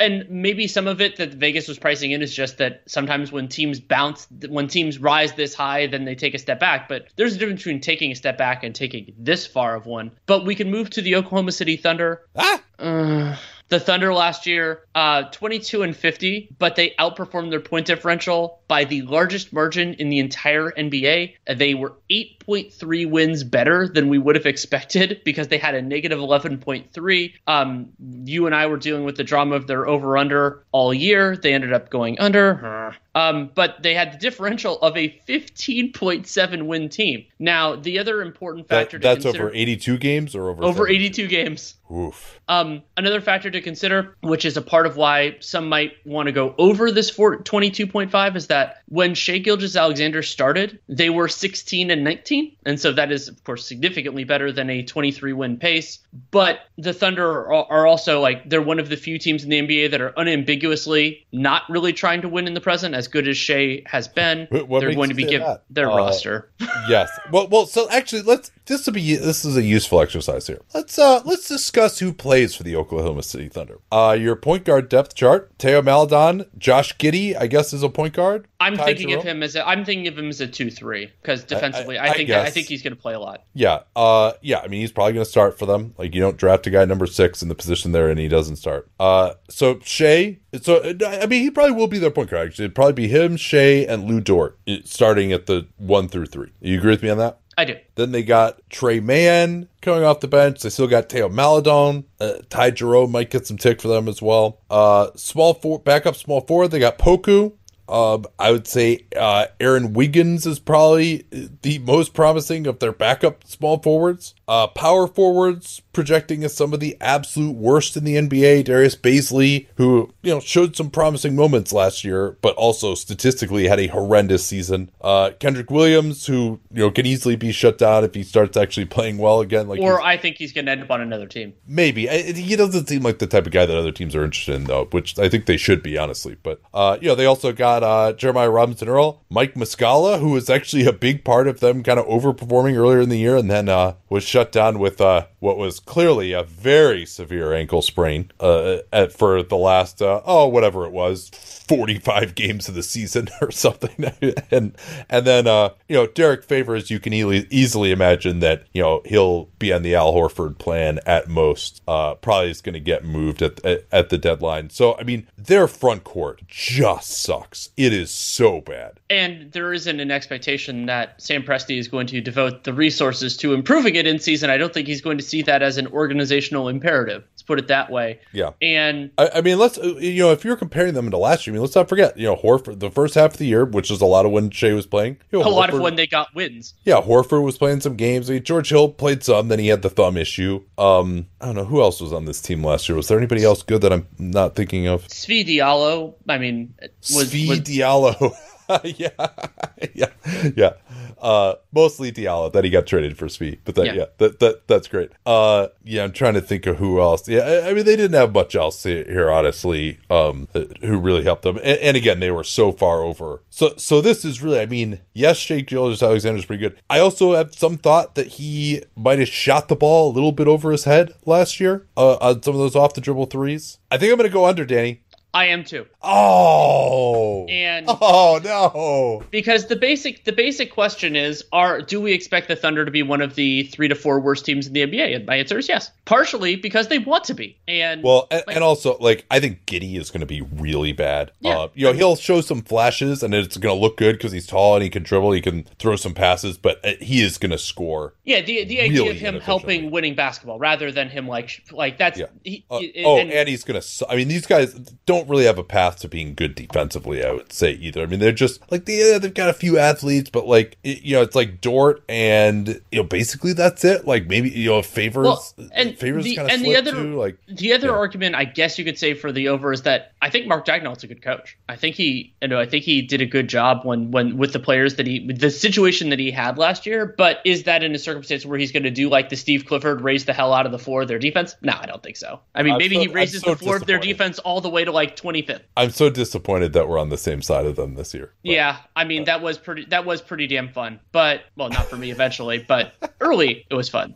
and maybe some of it that Vegas was pricing in is just that sometimes when teams bounce, when teams rise this high, then they take a step back. But there's a difference between taking a step back and taking this far of one. But we can move to the Oklahoma City Thunder. Ah. Uh, the Thunder last year, uh, 22 and 50, but they outperformed their point differential by the largest margin in the entire NBA. They were 8.3 wins better than we would have expected because they had a negative 11.3. Um, you and I were dealing with the drama of their over under all year. They ended up going under. Um, but they had the differential of a 15.7 win team. Now, the other important factor that, that's consider, over 82 games or over over 82 games. Oof. Um, another factor to consider, which is a part of why some might want to go over this 22.5, is that when Shai Gilgeous-Alexander started, they were 16 and 19, and so that is of course significantly better than a 23 win pace. But the Thunder are, are also like they're one of the few teams in the NBA that are unambiguously not really trying to win in the present, as good as Shai has been. What they're going to be given their uh, roster. yes. Well, well. So actually, let's. This will be. This is a useful exercise here. Let's. uh Let's discuss who plays for the Oklahoma City Thunder. Uh Your point guard depth chart: Teo Maledon, Josh Giddey. I guess is a point guard. I'm Ty thinking Jerome. of him as a. I'm thinking of him as a two-three because defensively, I, I, I think. I think he's going to play a lot. Yeah. Uh. Yeah. I mean, he's probably going to start for them. Like you don't draft a guy number six in the position there and he doesn't start. Uh. So Shai so I mean, he probably will be their point guard. Actually, it'd probably be him, Shai, and Lu Dort starting at the one through three. You agree with me on that? I do. Then they got Tre Mann coming off the bench. They still got Teo Maledon. Uh, Ty Jerome might get some tick for them as well. Uh, small four, backup small forward. They got Poku. Um, I would say uh, Aaron Wiggins is probably the most promising of their backup small forwards. Uh, power forwards projecting as some of the absolute worst in the NBA. Darius Bazley, who you know showed some promising moments last year, but also statistically had a horrendous season. Uh, Kenrich Williams, who you know can easily be shut down if he starts actually playing well again. Like, or I think he's going to end up on another team. Maybe I, he doesn't seem like the type of guy that other teams are interested in, though, which I think they should be honestly. But uh, you know, they also got uh, Jeremiah Robinson Earl, Mike Muscala, who was actually a big part of them kind of overperforming earlier in the year, and then uh, was shut shut down with uh, what was clearly a very severe ankle sprain uh, at, for the last, uh, oh, whatever it was, 45 games of the season or something. and and then, uh, you know, Derrick Favors, you can e- easily imagine that, you know, he'll be on the Al Horford plan at most. Uh, probably is going to get moved at, at, at the deadline. So, I mean, their front court just sucks. It is so bad. And there isn't an expectation that Sam Presti is going to devote the resources to improving it in season. I don't think he's going to see that as an organizational imperative. Let's put it that way. Yeah. And I, I mean, let's you know if you're comparing them to last year, I mean, let's not forget you know Horford the first half of the year, which is a lot of when Shai was playing. You know, a lot of when they got wins. Yeah, Horford was playing some games. I mean, George Hill played some. Then he had the thumb issue. Um, I don't know who else was on this team last year. Was there anybody else good that I'm not thinking of? Svi Diallo, I mean, it was, Svi Diallo. yeah, yeah, yeah. Uh, mostly Diallo that he got traded for Speed, but that yeah, Yeah. that, that that's great. Uh, yeah, I'm trying to think of who else. Yeah, I, I mean they didn't have much else here, honestly. Um, who really helped them, and, and again they were so far over. So so this is really, I mean, yes, Shai Gilgeous-Alexander's pretty good. I also have some thought that he might have shot the ball a little bit over his head last year uh, on some of those off the dribble threes. I think I'm gonna go under, Danny. I am too. Oh, And- oh no. Because the basic the basic question is are do we expect the Thunder to be one of the 3 to 4 worst teams in the NBA? And my answer is yes. Partially because they want to be. And Well, and, like- and also like I think Giddey is going to be really bad. Yeah. Uh, you know, he'll show some flashes, and it's going to look good because he's tall and he can dribble, he can throw some passes, but uh, he is going to score. yeah, the the idea really of him helping winning basketball rather than him like like that's Yeah. he, Uh, and- oh, and, he's going to. I mean, these guys don't really have a path to being good defensively. I would say either. I mean, they're just like they, yeah, they've got a few athletes, but like it- you know, it's like Dort, and you know, basically that's it. Like maybe you know, favors Well, and favors the- kind of and the other- too. Like The other Yeah. argument, I guess you could say for the over is that I think Mark Daigneault's a good coach. I think he, you know, I think he did a good job when, when with the players that he, the situation that he had last year. But is that in a circumstance where he's going to do like the Steve Clifford, raise the hell out of the floor of their defense? No, I don't think so. I mean, I'm maybe so- he raises so the floor of their defense all the way to like 25th. I'm so disappointed that we're on the same side of them this year. But- Yeah, I mean that was pretty that was pretty damn fun. But well, not for me eventually, but early it was fun.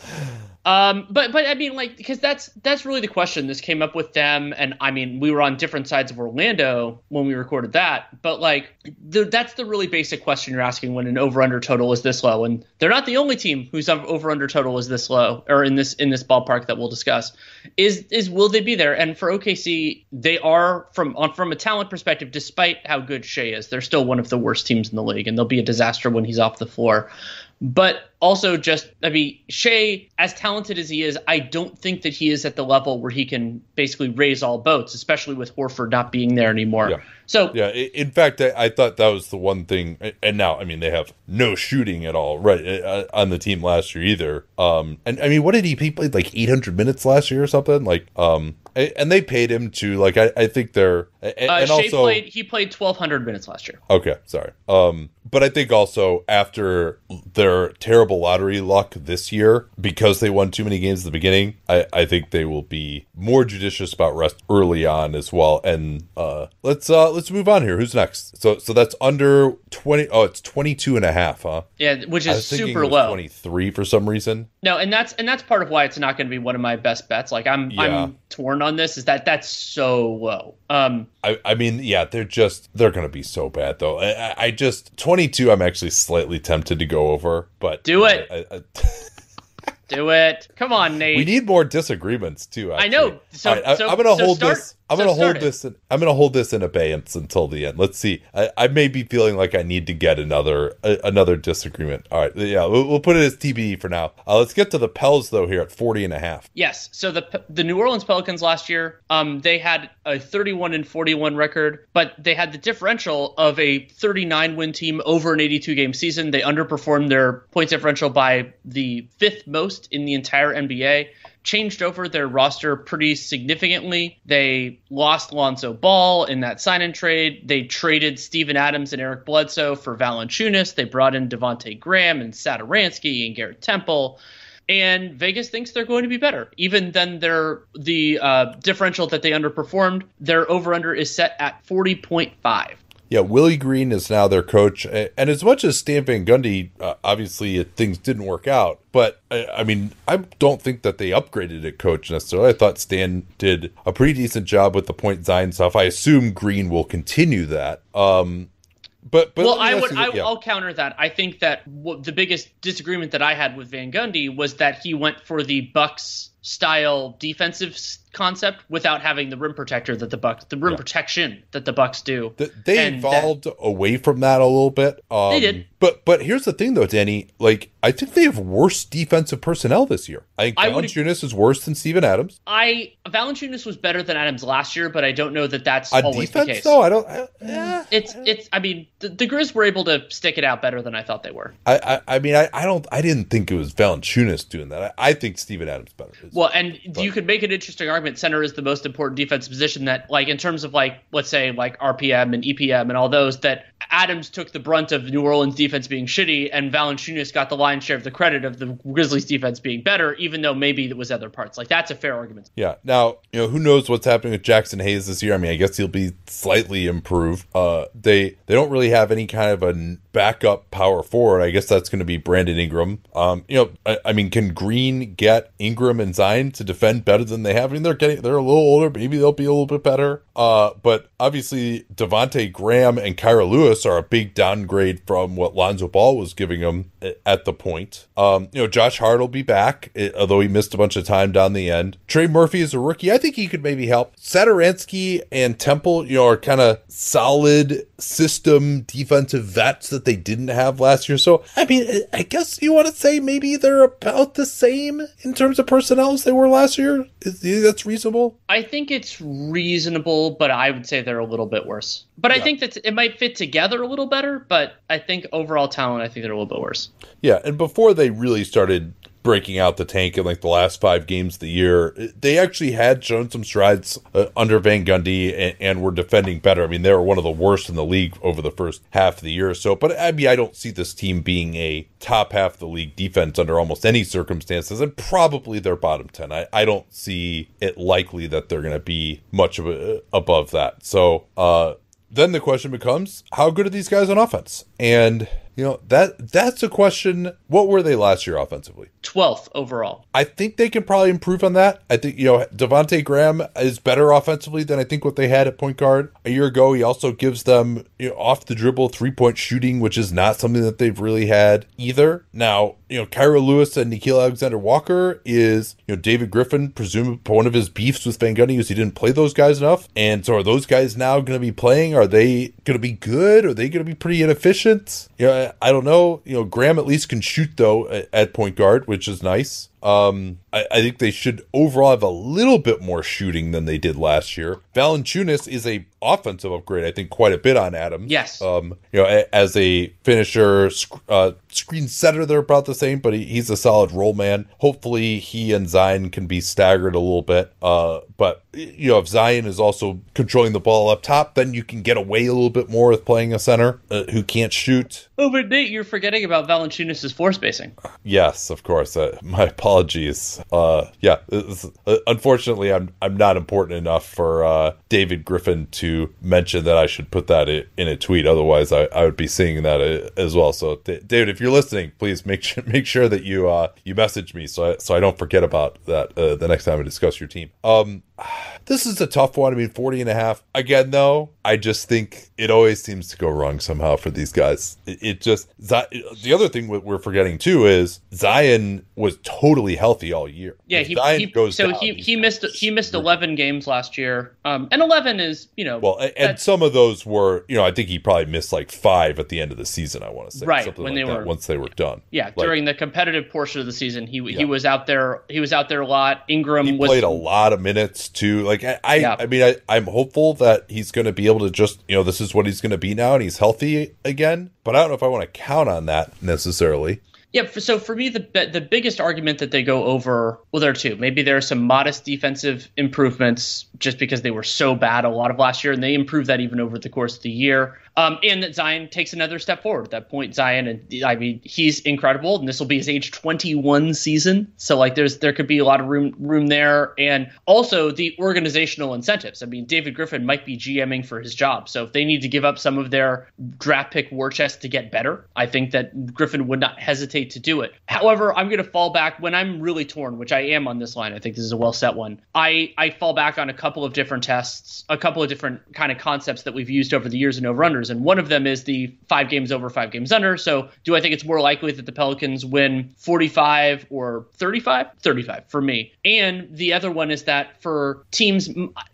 Um, but but I mean like because that's that's really the question. This came up with them, and I mean we were on different sides of Orlando when we recorded that. But like the, that's the really basic question you're asking when an over under total is this low, and they're not the only team whose over under total is this low or in this in this ballpark that we'll discuss. Is is will they be there? And for OKC, they are from on from a talent perspective, despite how good Shai is, they're still one of the worst teams in the league, and they'll be a disaster when he's off the floor. But also, just I mean, Shai, as talented as he is, I don't think that he is at the level where he can basically raise all boats, especially with Horford not being there anymore. Yeah. So Yeah, in fact, I, I thought that was the one thing. And now, I mean, they have no shooting at all, right, uh, on the team last year either. Um, and I mean, what did he? He played like 800 minutes last year or something. Like, um, and they paid him to like. I, I think they're uh, and Shai also played he played 1,200 minutes last year. Okay, sorry. Um, but I think also after their terrible lottery luck this year, because they won too many games at the beginning, I, I think they will be more judicious about rest early on as well. And uh, let's uh, let's move on here. Who's next? So so that's under twenty. Oh, it's 22 and a half, huh? Yeah, which is super low. 23 for some reason. No, and that's and that's part of why it's not going to be one of my best bets. Like I'm Yeah. I'm torn on this. Is that that's so low. Um, I, I mean, yeah, they're just they're gonna be so bad though. I, I- I just 22. I'm actually slightly tempted to go over, but Do it. I, I, do it. Come on, Nate. We need more disagreements too. I know. actually. So- I, so- am gonna so hold start- this. I'm so gonna hold it. this. In, I'm gonna hold this in abeyance until the end. Let's see. I, I may be feeling like I need to get another another disagreement. All right. Yeah, we'll, we'll put it as TBE for now. Uh, let's get to the Pels though here at 40 and a half. Yes. So the the New Orleans Pelicans last year, um, they had a 31 and 41 record, but they had the differential of a 39 win team over an 82 game season. They underperformed their points differential by the fifth most in the entire NBA. Changed over their roster pretty significantly. They lost Lonzo Ball in that sign-in trade. They traded Steven Adams and Eric Bledsoe for Valanciunas. They brought in Devonte Graham and Satoransky and Garrett Temple and Vegas thinks they're going to be better. Even than their the uh, differential that they underperformed, their over under is set at forty point five. Yeah, Willie Green is now their coach, and as much as Stan Van Gundy, uh, obviously things didn't work out. But I, I mean, I don't think that they upgraded at coach necessarily. I thought Stan did a pretty decent job with the point Zion stuff. I assume Green will continue that. Um, but but Well, I would I, th- yeah. I'll counter that. I think that w- the biggest disagreement that I had with Van Gundy was that he went for the Bucks style defensive concept without having the rim protector that the Bucks, the rim Yeah. protection that the Bucks do. Th- they And that- evolved away from that a little bit. Um, They did. But but here's the thing though, Danny. Like I think they have worse defensive personnel this year. I think I Valanciunas is worse than Steven Adams. I Valanciunas was better than Adams last year, but I don't know that that's On always defense the case. though, I don't. I, eh, It's it's. I mean, the, the Grizz were able to stick it out better than I thought they were. I, I I mean I, I don't I didn't think it was Valanciunas doing that. I, I think Steven Adams better. Well, and you could make an interesting argument. Center is the most important defensive position that, like, in terms of like, let's say, like RPM and EPM and all those, that Adams took the brunt of New Orleans defense being shitty, and Valanciunas got the lion's share of the credit of the Grizzlies defense being better, even though maybe it was other parts. Like, that's a fair argument. Yeah. Now, you know, who knows what's happening with Jaxson Hayes this year? I mean, I guess he'll be slightly improved. Uh, they they don't really have any kind of a backup power forward. I guess that's going to be Brandon Ingram. Um, you know, I, I mean, can Green get Ingram and Zion to defend better than they have? I mean, they're getting they're a little older. Maybe they'll be a little bit better. Uh, but obviously, Devonte Graham and Kira Lewis are a big downgrade from what Lonzo Ball was giving a- at the point. Um, you know, Josh Hart will be back, eh, although he missed a bunch of time down the end. Trey Murphy is a rookie. I think he could maybe help. Satoransky and Temple, you know, are kind of solid system defensive vets that they didn't have last year. So, I mean, I guess you want to say maybe they're about the same in terms of personnel as they were last year. Is, that's reasonable? I think it's reasonable, but I would say they're a little bit worse. But I think that it might fit together a little better, but I think overall talent, I think they're a little bit worse. Yeah, and before they really started breaking out the tank in like the last five games of the year, they actually had shown some strides uh, under Van Gundy and, and were defending better. I mean, they were one of the worst in the league over the first half of the year or so. But I mean, I don't see this team being a top half of the league defense under almost any circumstances, and probably their bottom 10. I, I don't see it likely that they're going to be much of a, above that. So, uh, then the question becomes how good are these guys on offense and you know that that's a question what were they last year offensively 12th overall. I think they can probably improve on that. I think you know Devonte Graham is better offensively than I think what they had at point guard a year ago. He also gives them you know off the dribble three point shooting, which is not something that they've really had either. Now you know Kira Lewis and Nickeil Alexander-Walker is you know David Griffin. Presumably one of his beefs with Van Gundy is he didn't play those guys enough, and so are those guys now going to be playing? Are they going to be good? Are they going to be pretty inefficient? Know, I don't know. You know Graham at least can shoot though at point guard, which is nice. Um, I, I think they should overall have a little bit more shooting than they did last year. Valanciunas is a offensive upgrade, I think, quite a bit on Adams. Yes. Um, you know, a- as a finisher, sc- uh, screen setter, they're about the same, but he, he's a solid role man. Hopefully, he and Zion can be staggered a little bit. Uh, but you know, if Zion is also controlling the ball up top, then you can get away a little bit more with playing a center uh, who can't shoot. Oh, but Nate, you're forgetting about Valanciunas' floor spacing. Yes, of course. Uh, my apologies. Uh, yeah, uh, unfortunately, I'm I'm not important enough for uh, David Griffin to mention that I should put that in a tweet. Otherwise, I, I would be seeing that uh, as well. So, David, if you're listening, please make sure make sure that you uh, you message me so I, so I don't forget about that uh, the next time I discuss your team. Um, this is a tough one. I mean, 40 and a half. Again, though, I just think it always seems to go wrong somehow for these guys. It, it just, the other thing we're forgetting too is Zion was totally healthy all year. Yeah, he, Zion he goes so down, he he missed he missed 11 games last year. Um, and 11 is you know Well, and some of those were, you know, I think he probably missed like five at the end of the season. I want to say, Right, something when like they that, were- once they were done. yeah Like, during the competitive portion of the season he Yeah. he was out there he was out there a lot. Ingram he was played a lot of minutes too. Like I, I, Yeah. I mean, I, I'm hopeful that he's going to be able to just, you know, this is what he's going to be now, and he's healthy again. But I don't know if I want to count on that necessarily. Yeah, so for me, the the biggest argument that they go over, well, there are two. Maybe there are some modest defensive improvements just because they were so bad a lot of last year, and they improved that even over the course of the year. Um, and that Zion takes another step forward. At that point, Zion, and I mean, he's incredible, and this will be his age 21 season. So like, there's there could be a lot of room room there, and also the organizational incentives. I mean, David Griffin might be GMing for his job, so if they need to give up some of their draft pick war chest to get better, I think that Griffin would not hesitate to do it. However, I'm going to fall back when I'm really torn, which I am on this line. I think this is a well set one. I, I fall back on a couple of different tests, a couple of different kind of concepts that we've used over the years in over unders. And one of them is the five games over, five games under. So do I think it's more likely that the Pelicans win 45 or 35? 35 for me. And the other one is that for teams,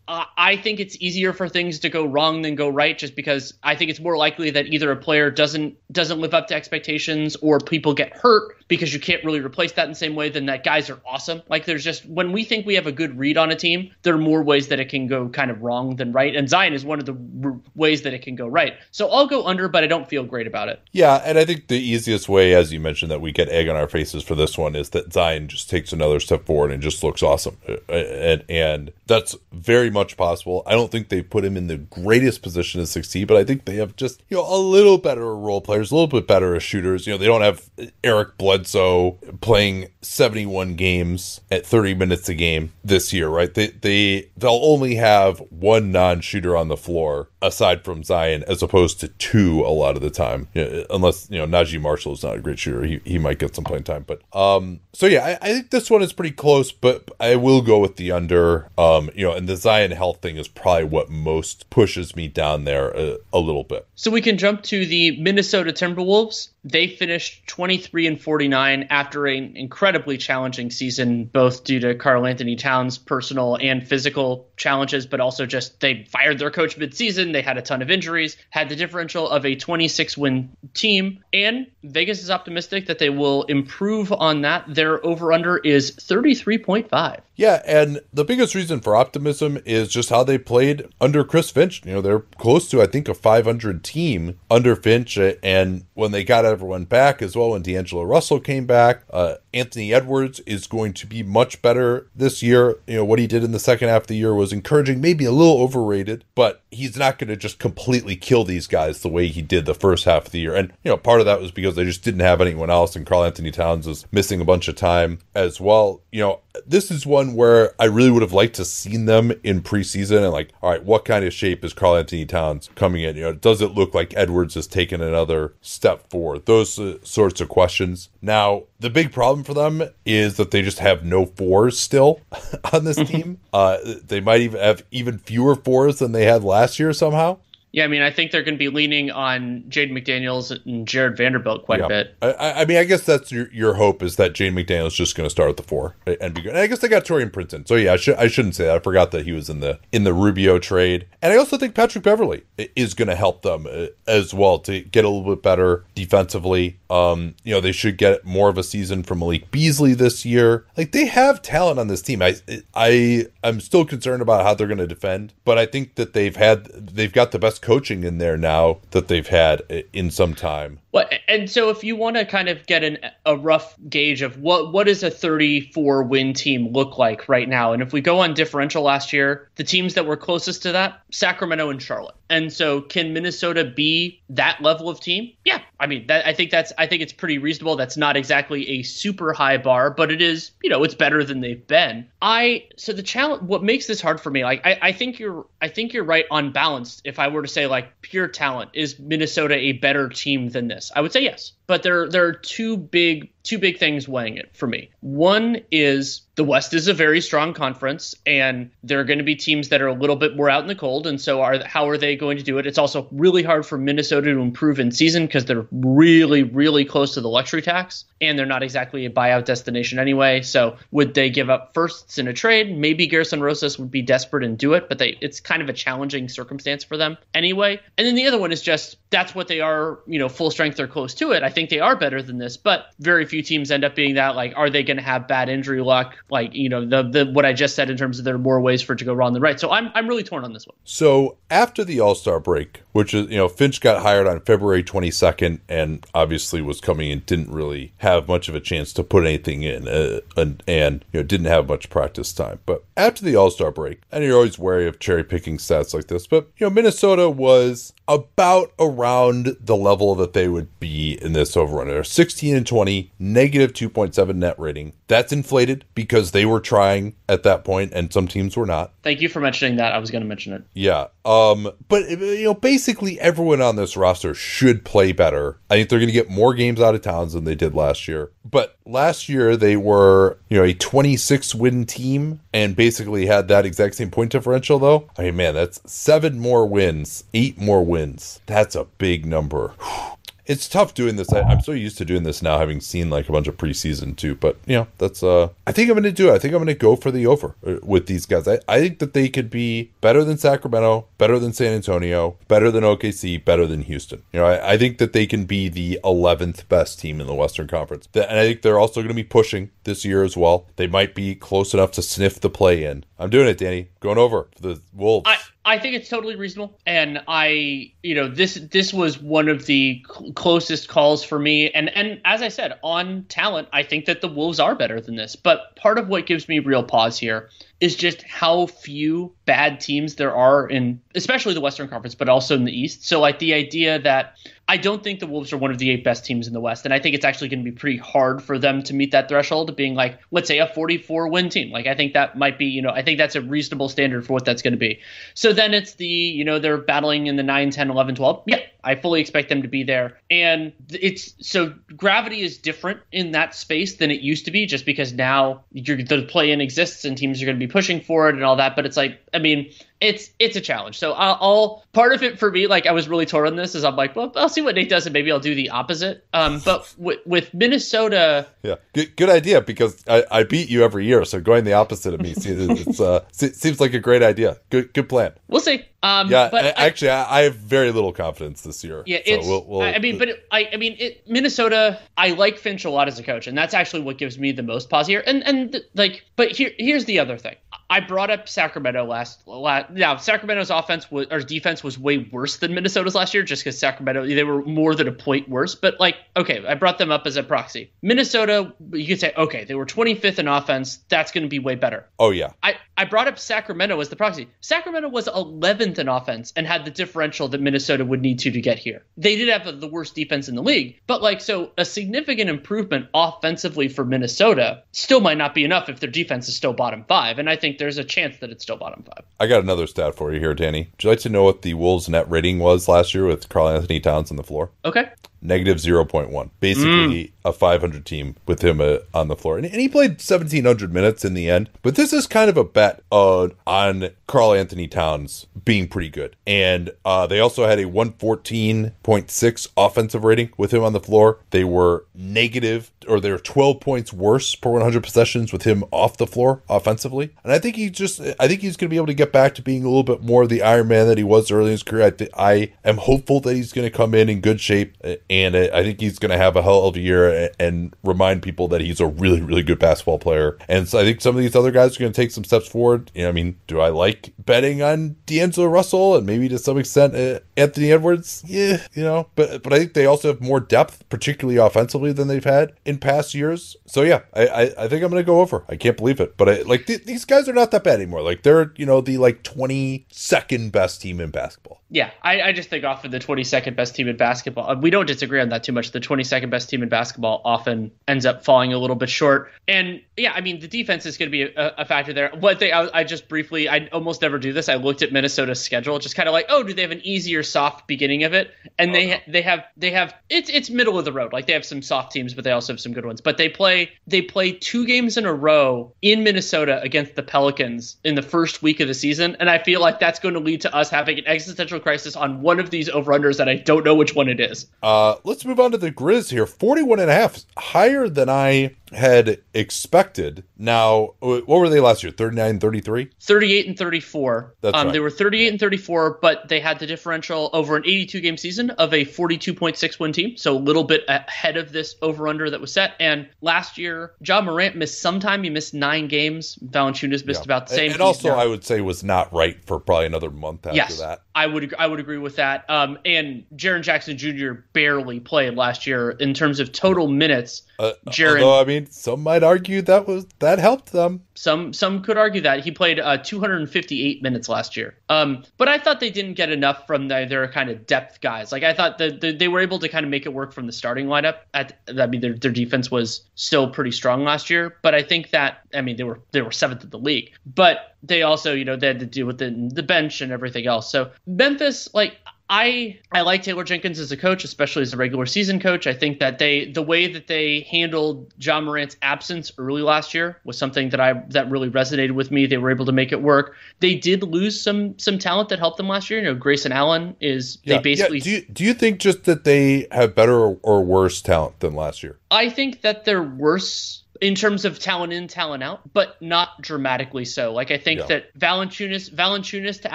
I think it's easier for things to go wrong than go right, just because I think it's more likely that either a player doesn't doesn't live up to expectations or people get hurt because you can't really replace that in the same way than that guys are awesome. Like there's just when we think we have a good read on a team, there are more ways that it can go kind of wrong than right, and Zion is one of the r- ways that it can go right. So I'll go under, but I don't feel great about it. Yeah, and I think the easiest way, as you mentioned, that we get egg on our faces for this one is that Zion just takes another step forward and just looks awesome, uh, and and that's very much possible. I don't think they put him in the greatest position to succeed, but I think they have just you know a little better role players, a little bit better as shooters. You know, they don't have Eric Bledsoe playing 71 games at 30 minutes a game this year, right? They they they'll only have one non-shooter on the floor aside from Zion, as opposed to two a lot of the time, unless you know Naji Marshall is not a great shooter. He he might get some playing time, but um, so yeah, I, I think this one is pretty close, but I will go with the under. Um, you know, and the Zion health thing is probably what most pushes me down there a, a little bit. So we can jump to the Minnesota Timberwolves. They finished 23 and 49 after an incredibly challenging season, both due to Karl-Anthony Towns' personal and physical challenges, but also just they fired their coach midseason. They had a ton of injuries, had the differential of a 26 win team, and Vegas is optimistic that they will improve on that. Their over under is 33.5. Yeah, and the biggest reason for optimism is just how they played under Chris Finch. You know, they're close to, I think, a 500 team under Finch. And when they got everyone back as well, when D'Angelo Russell came back, uh, Anthony Edwards is going to be much better this year. You know, what he did in the second half of the year was encouraging, maybe a little overrated, but he's not going to just completely kill these guys the way he did the first half of the year. And, you know, part of that was because they just didn't have anyone else, and Karl-Anthony Towns was missing a bunch of time as well. You know, this is one where I really would have liked to seen them in preseason and like, all right, what kind of shape is Karl-Anthony Towns coming in? You know, does it look like Edwards has taken another step forward? Those uh, sorts of questions. Now, the big problem for them is that they just have no fours still on this team. Uh, they might even have even fewer fours than they had last year somehow. Yeah, I mean, I think they're going to be leaning on Jaden McDaniels and Jared Vanderbilt quite yeah. a bit. I, I, mean, I guess that's your, your hope is that Jaden McDaniels just going to start at the four and be good. And I guess they got Taurean Prince, so yeah, I, sh- I shouldn't say that. I forgot that he was in the in the Rubio trade, and I also think Patrick Beverley is going to help them uh, as well to get a little bit better defensively. Um, you know, they should get more of a season from Malik Beasley this year. Like they have talent on this team. I I I'm still concerned about how they're going to defend, but I think that they've had they've got the best coaching in there now that they've had in some time. Well, and so if you want to kind of get an, a rough gauge of what what does a 34 win team look like right now, and if we go on differential last year, the teams that were closest to that, Sacramento and Charlotte. And so can Minnesota be that level of team? Yeah, I mean, that, I think that's I think it's pretty reasonable. That's not exactly a super high bar, but it is, you know, it's better than they've been. I so the challenge what makes this hard for me, like I, I think you're I think you're right on balance. If I were to say like pure talent, is Minnesota a better team than this? I would say yes. But there there are two big two big things weighing it for me. One is the West is a very strong conference, and there are going to be teams that are a little bit more out in the cold. And so, are how are they going to do it? It's also really hard for Minnesota to improve in season because they're really, really close to the luxury tax, and they're not exactly a buyout destination anyway. So, would they give up firsts in a trade? Maybe Gersson Rosas would be desperate and do it, but they it's kind of a challenging circumstance for them anyway. And then the other one is just that's what they are. You know, full strength, they're close to it. I think they are better than this, but very few teams end up being that. Like, are they going to have bad injury luck? Like, you know, the the what I just said in terms of there are more ways for it to go wrong than right. So I'm I'm really torn on this one. So after the All Star break, which is you know Finch got hired on February 22nd, and obviously was coming and didn't really have much of a chance to put anything in, uh, and, and you know didn't have much practice time. But after the All Star break, and you're always wary of cherry picking stats like this, but you know Minnesota was about around the level that they would be in this overrun. They're 16 and 20, negative 2.7 net rating. That's inflated because they were trying at that point and some teams were not. Thank you for mentioning that. I was going to mention it. Yeah. Um but you know basically basically everyone on this roster should play better. I think they're going to get more games out of towns than they did last year. But last year they were, you know, a 26 win team and basically had that exact same point differential though. I mean, man, that's seven more wins, eight more wins. That's a big number it's tough doing this. I, am so used to doing this now, having seen like a bunch of preseason too. But you know, that's uh, I think I'm going to do it. I think I'm going to go for the over uh, with these guys. I, I think that they could be better than Sacramento, better than San Antonio, better than OKC, better than Houston. You know, I, I think that they can be the 11th best team in the Western Conference, and I think they're also going to be pushing this year as well. They might be close enough to sniff the play in. I'm doing it, Danny. Going over the Wolves. I- I think it's totally reasonable, and I, you know, this this was one of the cl- closest calls for me. And and as I said, on talent, I think that the Wolves are better than this. But part of what gives me real pause here is just how few bad teams there are in, especially the Western Conference, but also in the East. So like the idea that I don't think the Wolves are one of the eight best teams in the West, and I think it's actually going to be pretty hard for them to meet that threshold being like, let's say, a 44 win team. Like I think that might be, you know, I think that's a reasonable standard for what that's going to be. So then it's the, you know, they're battling in the 9, 10, 11, 12. Yeah, I fully expect them to be there. And it's so gravity is different in that space than it used to be, just because now the play in exists and teams are going to be pushing for it and all that. But it's like, I mean, it's it's a challenge. So I'll, I'll, part of it for me, like I was really torn on this, is I'm like, well, I'll see what Nate does, and maybe I'll do the opposite. Um, but with, with Minnesota, yeah, good, good idea because I, I beat you every year, so going the opposite of me it's, uh, seems like a great idea. Good good plan. We'll see. Um, yeah, but actually, I, I, have very little confidence this year. Yeah, it's. So we'll, we'll, I mean, but it, I, I mean, it, Minnesota. I like Finch a lot as a coach, and that's actually what gives me the most pause here. And and like, but here here's the other thing. I brought up Sacramento last. last now, Sacramento's offense was, or defense was way worse than Minnesota's last year, just because Sacramento they were more than a point worse. But like, okay, I brought them up as a proxy. Minnesota, you could say, okay, they were 25th in offense. That's going to be way better. Oh yeah. I I brought up Sacramento as the proxy. Sacramento was 11th in offense and had the differential that Minnesota would need to to get here. They did have the worst defense in the league, but like, so a significant improvement offensively for Minnesota still might not be enough if their defense is still bottom five. And I think there's a chance that it's still bottom five. I got another stat for you here, Danny. Would you like to know what the Wolves' net rating was last year with Karl-Anthony Towns on the floor? Okay negative 0.1 basically mm. a 500 team with him uh, on the floor. And, and, he played 1700 minutes in the end but this is kind of a bet on Karl-Anthony Towns being pretty good. And uh, they also had a 114.6 offensive rating with him on the floor. They were negative or they were 12 points worse per 100 possessions with him off the floor offensively. And i think he just i think he's going to be able to get back to being a little bit more the iron man that he was early in his career. I, th- I am hopeful that he's going to come in in good shape and I think he's going to have a hell of a year and remind people that he's a really, really good basketball player. And so I think some of these other guys are going to take some steps forward. You know, I mean, do I like betting on D'Angelo Russell and maybe to some extent uh, Anthony Edwards? Yeah, you know, but but I think they also have more depth, particularly offensively, than they've had in past years. So yeah, I I, I think I'm going to go over. I can't believe it, but I, like th- these guys are not that bad anymore. Like they're you know the like 22nd best team in basketball. Yeah, I, I just think often the 22nd best team in basketball, uh, we don't disagree on that too much. The 22nd best team in basketball often ends up falling a little bit short. And yeah, I mean, the defense is going to be a, a, factor there. One thing I, I, just briefly, I almost never do this. I looked at Minnesota's schedule, just kind of like, oh, do they have an easier, soft beginning of it? And they oh. they have they have it's it's middle of the road. Like they have some soft teams, but they also have some good ones. But they play they play two games in a row in Minnesota against the Pelicans in the first week of the season, and I feel like that's going to lead to us having an existential crisis on one of these over-unders that I don't know which one it is. Uh, let's move on to the Grizz here. 41 and a half, higher than I had expected. Now, what were they last year? 39 33? 38 and 34. That's um, right. They were 38 and 34, but they had the differential over an 82 game season of a 42.6 win team. So a little bit ahead of this over under that was set. And last year, Ja Morant missed some time. He missed nine games. Valanciunas missed yeah. about the same. And, also, I would say, was not right for probably another month after yes, that. I would, I would agree with that. Um, and Jaren Jackson Jr. barely played last year in terms of total minutes. Uh, Jaren, although, I mean, some might argue that was that helped them. Some some could argue that he played uh, 258 minutes last year. Um, but I thought they didn't get enough from the, their kind of depth guys. Like I thought that the, they were able to kind of make it work from the starting lineup. At I mean, their their defense was still pretty strong last year. But I think that I mean they were they were seventh in the league. But they also you know they had to deal with the the bench and everything else. So Memphis like I I like Taylor Jenkins as a coach, especially as a regular season coach. I think that they the way that they handled Ja Morant's absence early last year was something that I that really resonated with me. They were able to make it work. They did lose some some talent that helped them last year. You know, Grayson Allen is Yeah, they basically yeah. Do you, do you think just that they have better or, or worse talent than last year? I think that they're worse in terms of talent in, talent out, but not dramatically so. Like I think Yeah. that Valanciunas, Valanciunas to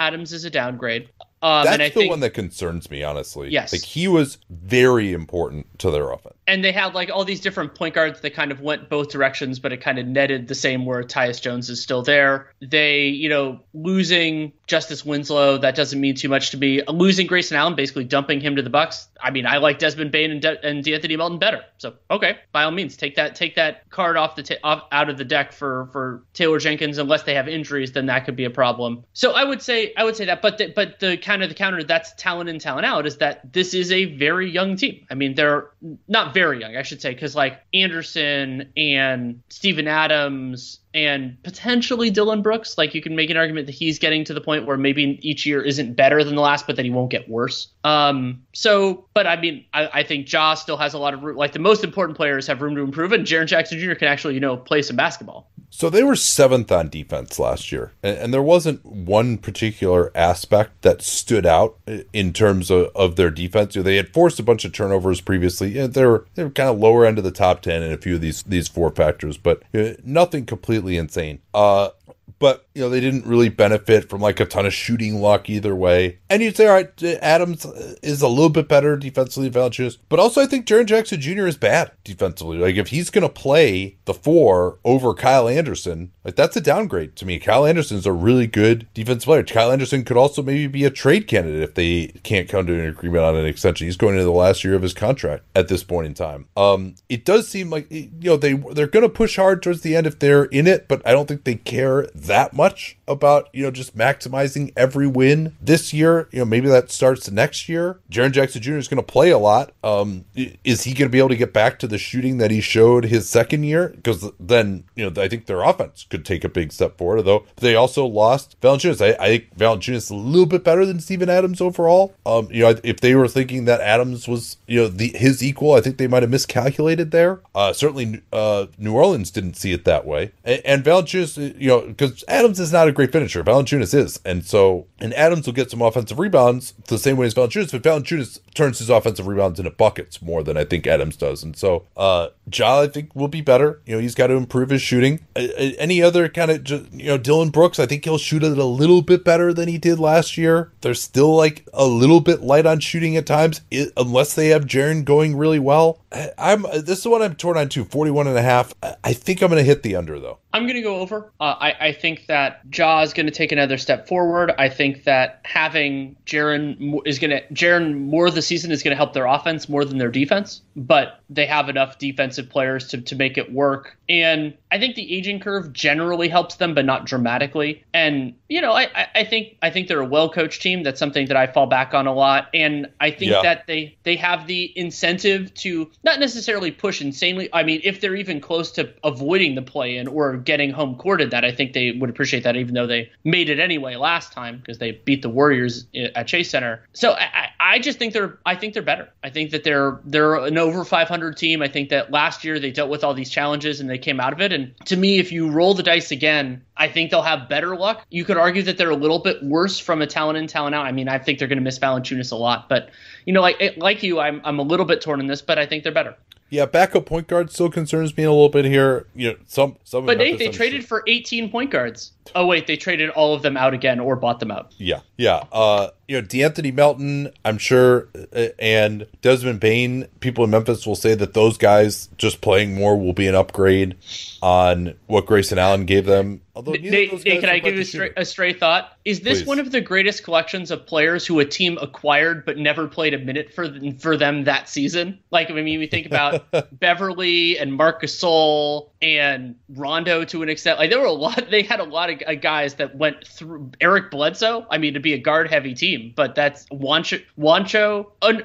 Adams is a downgrade. Um, That's and I the think, one that concerns me, honestly. Yes. like he was very important to their offense. and they had like all these different point guards that kind of went both directions, but it kind of netted the same where Tyus Jones is still there. They, you know, losing Justice Winslow, that doesn't mean too much to me. Losing Grayson Allen, basically dumping him to the Bucks. I mean, I like Desmond Bane and, De- and D'Anthony Melton better. So okay, by all means, take that take that card off the ta- off, out of the deck for for Taylor Jenkins. Unless they have injuries, then that could be a problem. So I would say I would say that, but the, but the kind of the counter that's talent in talent out is that this is a very young team. I mean, they're not very young, I should say, because like Anderson and Steven Adams and potentially Dillon Brooks, like you can make an argument that he's getting to the point where maybe each year isn't better than the last, but that he won't get worse. Um, so, but I mean, I, I think Ja still has a lot of room. Like the most important players have room to improve, and Jaren Jackson Jr. can actually, you know, play some basketball. So they were seventh on defense last year, and, and there wasn't one particular aspect that stood out in terms of, of their defense. They had forced a bunch of turnovers previously. They were they were kind of lower end of the top ten in a few of these these four factors, but uh, nothing completely insane. Uh, but you know they didn't really benefit from like a ton of shooting luck either way. And you'd say, all right, Adams is a little bit better defensively Valanciunas, but also I think Jaren Jackson Jr. is bad defensively. Like if he's going to play the four over Kyle Anderson, like that's a downgrade to me. Kyle Anderson's a really good defensive player. Kyle Anderson could also maybe be a trade candidate if they can't come to an agreement on an extension. He's going into the last year of his contract at this point in time. Um, it does seem like you know they they're going to push hard towards the end if they're in it, but I don't think they care that much about you know just maximizing every win this year. You know maybe that starts next year. Jaren Jackson Jr. is going to play a lot. Um, is he going to be able to get back to the shooting that he showed his second year? Because then you know I think their offense could take a big step forward. Although they also lost Valanciunas. I, I think Valanciunas is a little bit better than Steven Adams overall. Um, you know if they were thinking that Adams was you know the his equal, I think they might have miscalculated there. Uh, certainly uh, New Orleans didn't see it that way. And, and Valanciunas, you know, because Adams is not a great finisher. Valanciunas is, and so and Adams will get some offensive rebounds the same way as Valanciunas, but Valanciunas turns his offensive rebounds into buckets more than I think Adams does. And so uh, Ja, I think will be better. You know, he's got to improve his shooting. Uh, uh, any other kind of you know Dillon Brooks, I think he'll shoot it a little bit better than he did last year. They're still like a little bit light on shooting at times, i unless they have Jaren going really well. I'm this is what I'm torn on too. 41 and a half. I, I think I'm going to hit the under though. I'm going to go over. Uh, I, I think that Ja is going to take another step forward. I think that having Jaren is going to Jaren more of the season is going to help their offense more than their defense. But they have enough defensive players to, to make it work. And I think the aging curve generally helps them, but not dramatically. And you know, I, I, I think I think they're a well coached team. That's something that I fall back on a lot. And I think Yeah. that they they have the incentive to not necessarily push insanely. I mean, if they're even close to avoiding the play in or getting home courted, that I think they would appreciate that, even though they made it anyway last time because they beat the Warriors eh, at Chase Center. So I, I just think they're I think they're better. I think that they're they're an over 500 team. I think that last year they dealt with all these challenges and they came out of it. And to me, if you roll the dice again, I think they'll have better luck. You could argue that they're a little bit worse from a talent in, talent out. I mean, I think they're going to miss Valanciunas a lot, but you know, like like you, I'm I'm a little bit torn in this, but I think they're better. Yeah, backup point guard still concerns me a little bit here. You know, some some. But Nate, they traded for 18 point guards. Oh wait, they traded all of them out again or bought them out. Yeah, yeah. Uh, you know, D'Anthony Melton, I'm sure, uh, and Desmond Bane. People in Memphis will say that those guys just playing more will be an upgrade on what Grayson Allen gave them. Although neither of those Nate, can I give you a stray, a stray thought? Is this Please. one of the greatest collections of players who a team acquired but never played a minute for for them that season? Like, I mean, we think about Beverley and Marc Gasol and Rondo to an extent. Like, there were a lot. They had a lot of uh, guys that went through. Eric Bledsoe. I mean, to be a guard heavy team, but that's Wancho. Wancho. Un,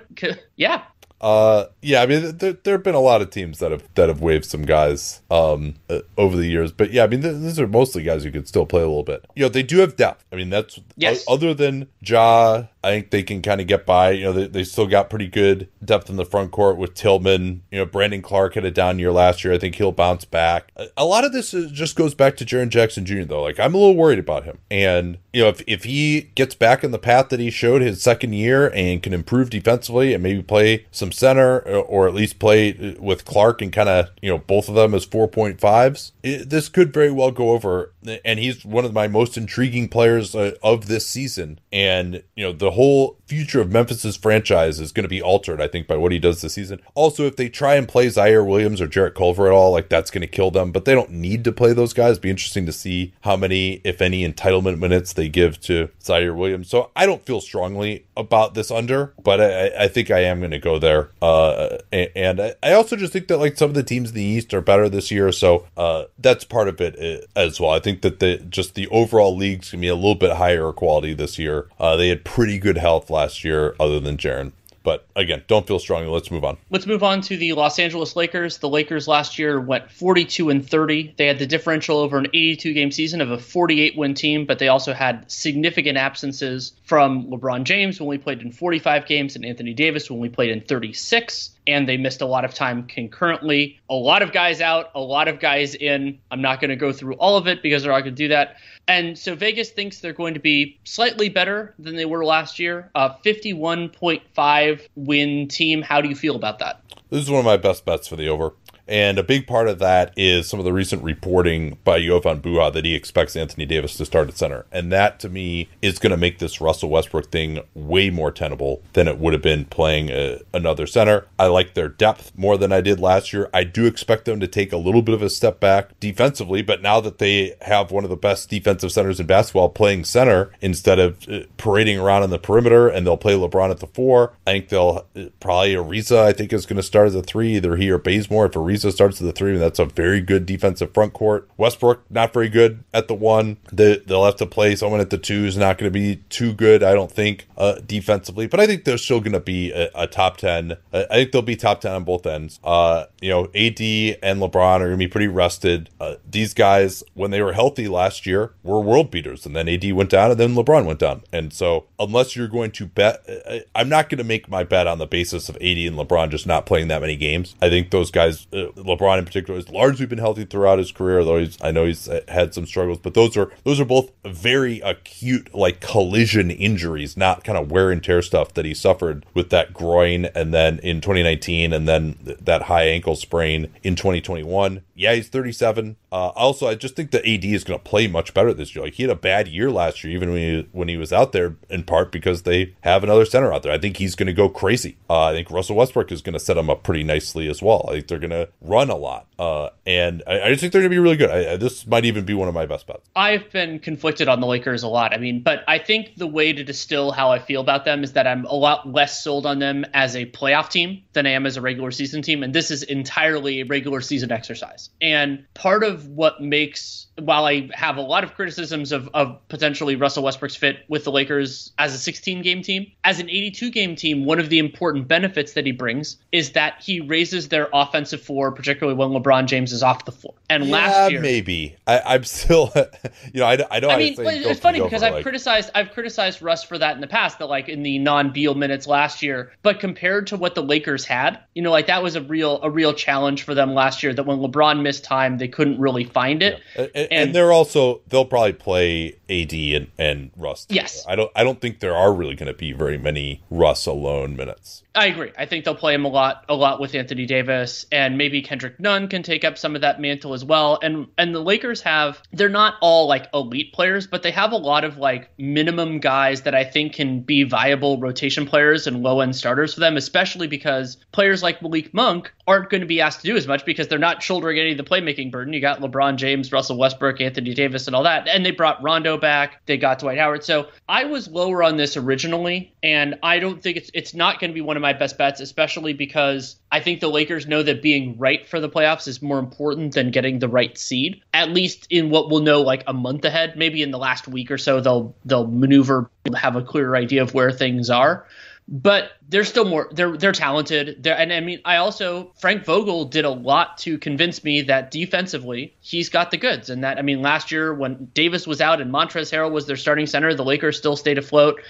yeah, Uh, yeah, I mean, there, there have been a lot of teams that have that have waived some guys um uh, over the years, but yeah, I mean, th- these are mostly guys who could still play a little bit. You know, they do have depth. I mean, that's Yes. o- other than Ja I think they can kind of get by. You know, they, they still got pretty good depth in the front court with Tillman. You know, Brandon Clarke had a down year last year. I think he'll bounce back. A, a lot of this is, just goes back to Jaren Jackson Jr. though. Like I'm a little worried about him, and you know, if if he gets back in the path that he showed his second year and can improve defensively and maybe play some center or, or at least play with Clarke and kind of you know both of them as 4.5s, this could very well go over. And he's one of my most intriguing players uh, of this season. And you know, the whole future of Memphis's franchise is going to be altered, I think, by what he does this season. Also, if they try and play Ziaire Williams or Jarrett Culver at all, like that's going to kill them. But they don't need to play those guys. It'd be interesting to see how many, if any, entitlement minutes they give to Ziaire Williams. So I don't feel strongly about this under, but I, I think I am going to go there. Uh, and I also just think that like some of the teams in the East are better this year, so uh, that's part of it uh, as well. I think that the just the overall league's gonna be a little bit higher quality this year. Uh, they had pretty good health last year, other than Jaren. But again, don't feel strongly. Let's move on. Let's move on to the Los Angeles Lakers. The Lakers last year went 42 and 30. They had the differential over an 82 game season of a 48 win team, but they also had significant absences from LeBron James when we played in 45 games and Anthony Davis when we played in 36 and they missed a lot of time concurrently. A lot of guys out, a lot of guys in. I'm not going to go through all of it because they're not going to do that. And so Vegas thinks they're going to be slightly better than they were last year. A 51.5 win team. How do you feel about that? This is one of my best bets for the over. And a big part of that is some of the recent reporting by Jovan Buha that he expects Anthony Davis to start at center. And that to me is going to make this Russell Westbrook thing way more tenable than it would have been playing a, uh, another center. I like their depth more than I did last year. I do expect them to take a little bit of a step back defensively, but now that they have one of the best defensive centers in basketball playing center instead of uh, parading around on the perimeter and they'll play LeBron at the four, I think they'll uh, probably Ariza, I think, is going to start as a three, either he or Bazemore. If Ariza Ariza starts at the three, and that's a very good defensive front court. Westbrook, not very good at the one. They, they'll have to play someone at the two is not going to be too good, I don't think, uh, defensively. But I think they're still going to be a, a, top 10. I think they'll be top 10 on both ends. Uh, you know, AD and LeBron are going to be pretty rested. Uh, these guys, when they were healthy last year, were world beaters. And then AD went down, and then LeBron went down. And so, unless you're going to bet, I'm not going to make my bet on the basis of AD and LeBron just not playing that many games. I think those guys, uh, LeBron in particular has largely been healthy throughout his career, though he's I know he's had some struggles. But those are those are both very acute like collision injuries, not kind of wear and tear stuff that he suffered with that groin and then in 2019 and then that high ankle sprain in 2021. Yeah, he's 37. Uh, also, I just think that AD is going to play much better this year. Like he had a bad year last year, even when he when he was out there, in part because they have another center out there. I think he's going to go crazy. Uh, I think Russell Westbrook is going to set him up pretty nicely as well. I think they're going to run a lot, uh, and I, I, just think they're going to be really good. I, I, this might even be one of my best bets. I've been conflicted on the Lakers a lot. I mean, but I think the way to distill how I feel about them is that I'm a lot less sold on them as a playoff team than I am as a regular season team, and this is entirely a regular season exercise. And part of what makes while I have a lot of criticisms of, of potentially Russell Westbrook's fit with the Lakers as a 16 game team, as an 82 game team, one of the important benefits that he brings is that he raises their offensive floor, particularly when LeBron James is off the floor. And yeah, last year, maybe I, am still, you know, I, I know. I mean, it's funny because I've like... criticized I've criticized Russ for that in the past, that like in the non Beal minutes last year, but compared to what the Lakers had, you know, like that was a real a real challenge for them last year. That when LeBron missed time, they couldn't really find it. Yeah. And, and, and they're also they'll probably play AD and, and Russ. Yes, I don't I don't think there are really going to be very many Russ alone minutes. I agree. I think they'll play him a lot, a lot with Anthony Davis, and maybe Kendrick Nunn can take up some of that mantle as well. And and the Lakers have they're not all like elite players, but they have a lot of like minimum guys that I think can be viable rotation players and low end starters for them, especially because players like Malik Monk aren't going to be asked to do as much because they're not shouldering any of the playmaking burden. You got LeBron James, Russell Westbrook, Anthony Davis, and all that, and they brought Rondo back. They got Dwight Howard. So I was lower on this originally, and I don't think it's it's not going to be one of my best bets, especially because I think the Lakers know that being right for the playoffs is more important than getting the right seed. At least in what we'll know like a month ahead, maybe in the last week or so, they'll they'll maneuver, have a clearer idea of where things are. But they're still more they're they're talented. They're, and i mean i also frank vogel did a lot to convince me that defensively he's got the goods. And that i mean last year when davis was out and montrezl harrell was their starting center the lakers still stayed afloat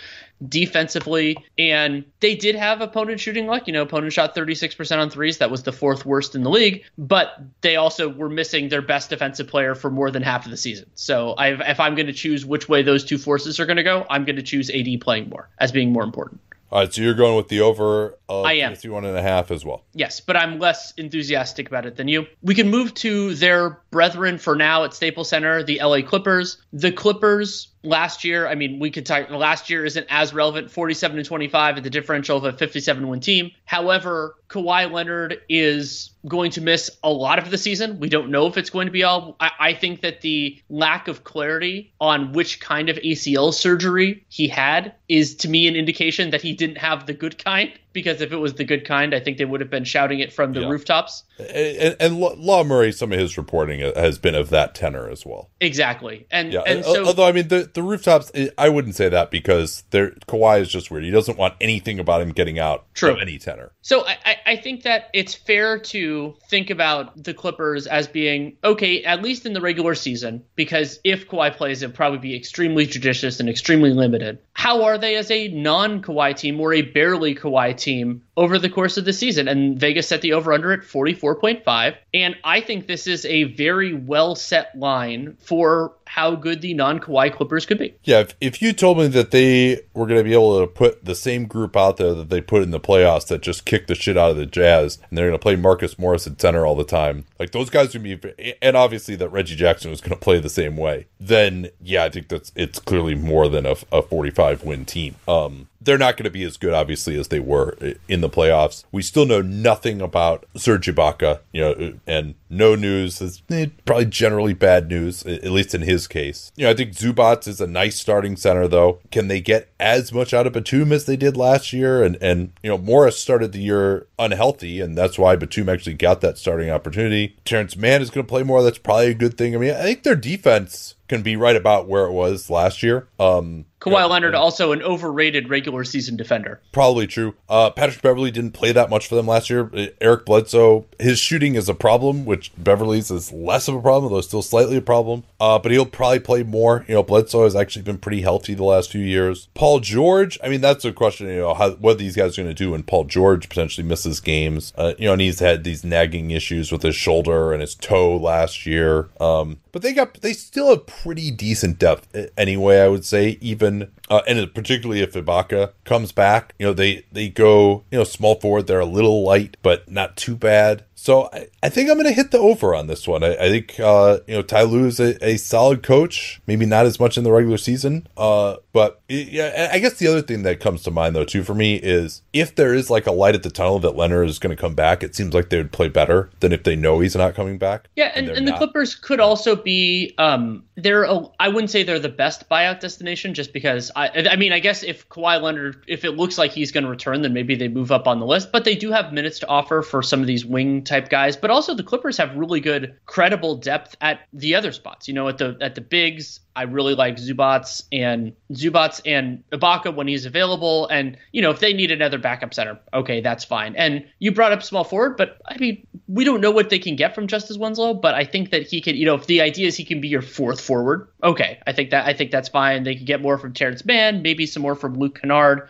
defensively, and they did have opponent shooting luck. You know, opponent shot 36% on threes. That was the fourth worst in the league, but they also were missing their best defensive player for more than half of the season. So I've, if I'm going to choose which way those two forces are going to go, I'm going to choose AD playing more as being more important. All right, so you're going with the over of I am. one and a half as well. Yes, but I'm less enthusiastic about it than you. We can move to their brethren for now at Staples Center, the LA Clippers. The Clippers last year, I mean, we could talk last year isn't as relevant, 47 to 25 at the differential of a 57 win team. However, Kawhi Leonard is going to miss a lot of the season. We don't know if it's going to be all. I, I, think that the lack of clarity on which kind of ACL surgery he had is to me an indication that he didn't have the good kind because if it was the good kind, I think they would have been shouting it from the yeah. rooftops. And, and, Law Murray, some of his reporting has been of that tenor as well. Exactly, and yeah. and uh, so, although I mean the the rooftops, eh, I wouldn't say that because there Kawhi is just weird. He doesn't want anything about him getting out. True. any tenor. So I I think that it's fair to think about the Clippers as being okay at least in the regular season because if Kawhi plays, it'll probably be extremely judicious and extremely limited. How are they as a non Kawhi team or a barely Kawhi team over the course of the season. And Vegas set the over under at 44.5. And I think this is a very well set line for how good the non Kawhi Clippers could be. Yeah, if, if you told me that they were going to be able to put the same group out there that they put in the playoffs that just kicked the shit out of the Jazz and they're going to play Marcus Morris at center all the time, like those guys would be, and obviously that Reggie Jackson was going to play the same way, then yeah, I think that's it's clearly more than a, a 45 win team. Um, they're not going to be as good, obviously, as they were in the playoffs. We still know nothing about Serge Ibaka, you know, and no news is eh, probably generally bad news, at least in his case. You know, I think Zubac is a nice starting center, though. Can they get as much out of Batum as they did last year? And and you know, Morris started the year unhealthy, and that's why Batum actually got that starting opportunity. Terrence Mann is going to play more. That's probably a good thing. I mean, I think their defense can be right about where it was last year. Um, Kawhi yeah, Leonard also an overrated regular season defender. Probably true. Uh, Patrick Beverley didn't play that much for them last year. Uh, Eric Bledsoe, his shooting is a problem, which Beverley's is less of a problem, though still slightly a problem. Uh, but he'll probably play more. You know, Bledsoe has actually been pretty healthy the last few years. Paul George, I mean, that's a question. You know, how, what these guys are going to do when Paul George potentially misses games. Uh, you know, and he's had these nagging issues with his shoulder and his toe last year. Um, but they got they still have pretty decent depth anyway. I would say even uh, and particularly if Ibaka comes back, you know they they go you know small forward. They're a little light, but not too bad. So I, I think I'm going to hit the over on this one. I, I think uh, you know Ty Lue is a, a, solid coach. Maybe not as much in the regular season, uh, but yeah. I guess the other thing that comes to mind though too for me is if there is like a light at the tunnel that Leonard is going to come back, it seems like they would play better than if they know he's not coming back. Yeah, and, and, and the Clippers could also be um, they're a, I wouldn't say they're the best buyout destination just because I I mean I guess if Kawhi Leonard if it looks like he's going to return, then maybe they move up on the list. But they do have minutes to offer for some of these wing type guys. But also the Clippers have really good, credible depth at the other spots. You know, at the at the bigs, I really like Zubac and Zubac and Ibaka when he's available. And you know, if they need another backup center, okay, that's fine. And you brought up small forward, but I mean, we don't know what they can get from Justice Winslow. But I think that he can. You know, if the idea is he can be your fourth forward, okay, I think that I think that's fine. They can get more from Terrence Mann, maybe some more from Luke Kennard.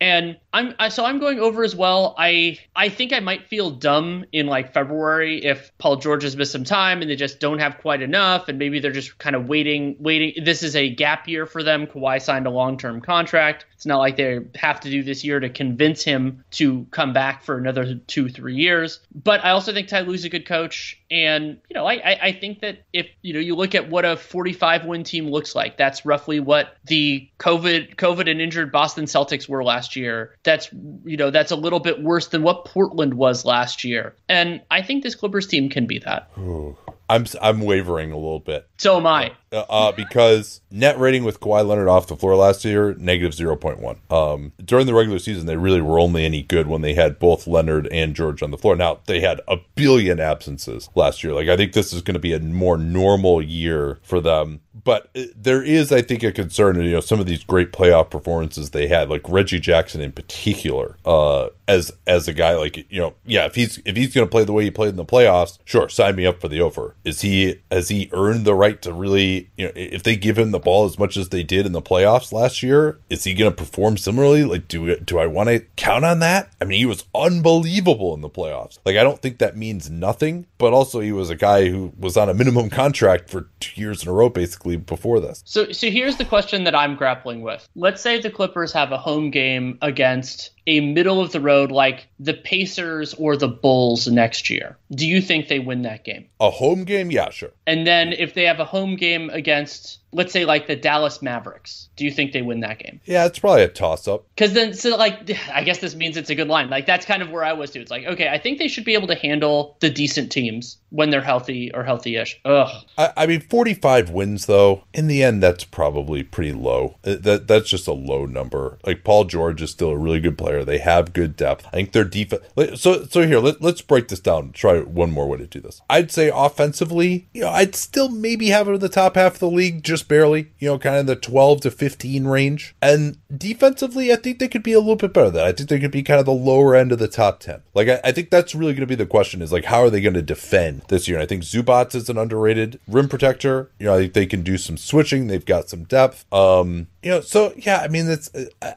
And I'm I, so I'm going over as well. I I think I might feel dumb in like February if Paul George has missed some time and they just don't have quite enough, and maybe they're just kind of waiting, waiting. This is a gap year for them. Kawhi signed a long term contract. It's not like they have to do this year to convince him to come back for another two three years. But I also think Ty Lue's a good coach, and you know I, I think that if you know you look at what a 45 win team looks like, that's roughly what the COVID COVID and injured Boston Celtics were last last year. That's you know that's a little bit worse than what Portland was last year, and I think this Clippers team can be that. Ooh. I'm I'm wavering a little bit. So am I. Uh, uh, because net rating with Kawhi Leonard off the floor last year negative zero point one. Um, during the regular season, they really were only any good when they had both Leonard and George on the floor. Now they had a billion absences last year. Like I think this is going to be a more normal year for them. but uh, there is, I think, a concern. You know, some of these great playoff performances they had, like Reggie Jackson in particular, uh, as as a guy like you know, yeah, if he's if he's going to play the way he played in the playoffs, sure, sign me up for the over. Is he has he earned the right to really, you know, if they give him the ball as much as they did in the playoffs last year, is he going to perform similarly? Like, do do I want to count on that? I mean, he was unbelievable in the playoffs. Like, I don't think that means nothing, but also he was a guy who was on a minimum contract for two years in a row, basically before this. So, so here's the question that I'm grappling with. Let's say the Clippers have a home game against a middle of the road like the Pacers or the Bulls next year, do you think they win that game? A home game? Yeah, sure. And then if they have a home game against, let's say, like the Dallas Mavericks, do you think they win that game? Yeah, it's probably a toss up. Because then, so like, I guess this means it's a good line. Like, that's kind of where I was too. It's like, okay, I think they should be able to handle the decent teams when they're healthy or healthy ish. Ugh. I, I, mean, 45 wins, though, in the end, that's probably pretty low. Uh, that That's just a low number. Like, Paul George is still a really good player. They have good depth. I think their defense. So, so here, let, let's break this down. Try one more way to do this. I'd say offensively, you know, I'd still maybe have it in the top half of the league, just barely, you know, kind of the 12 to 15 range. And defensively, I think they could be a little bit better than that. I think they could be kind of the lower end of the top 10. Like, I, I think that's really going to be the question is like, how are they going to defend this year? And I think Zubac is an underrated rim protector. You know, I think they can do some switching. They've got some depth. Um, you know, so yeah, I mean, it's.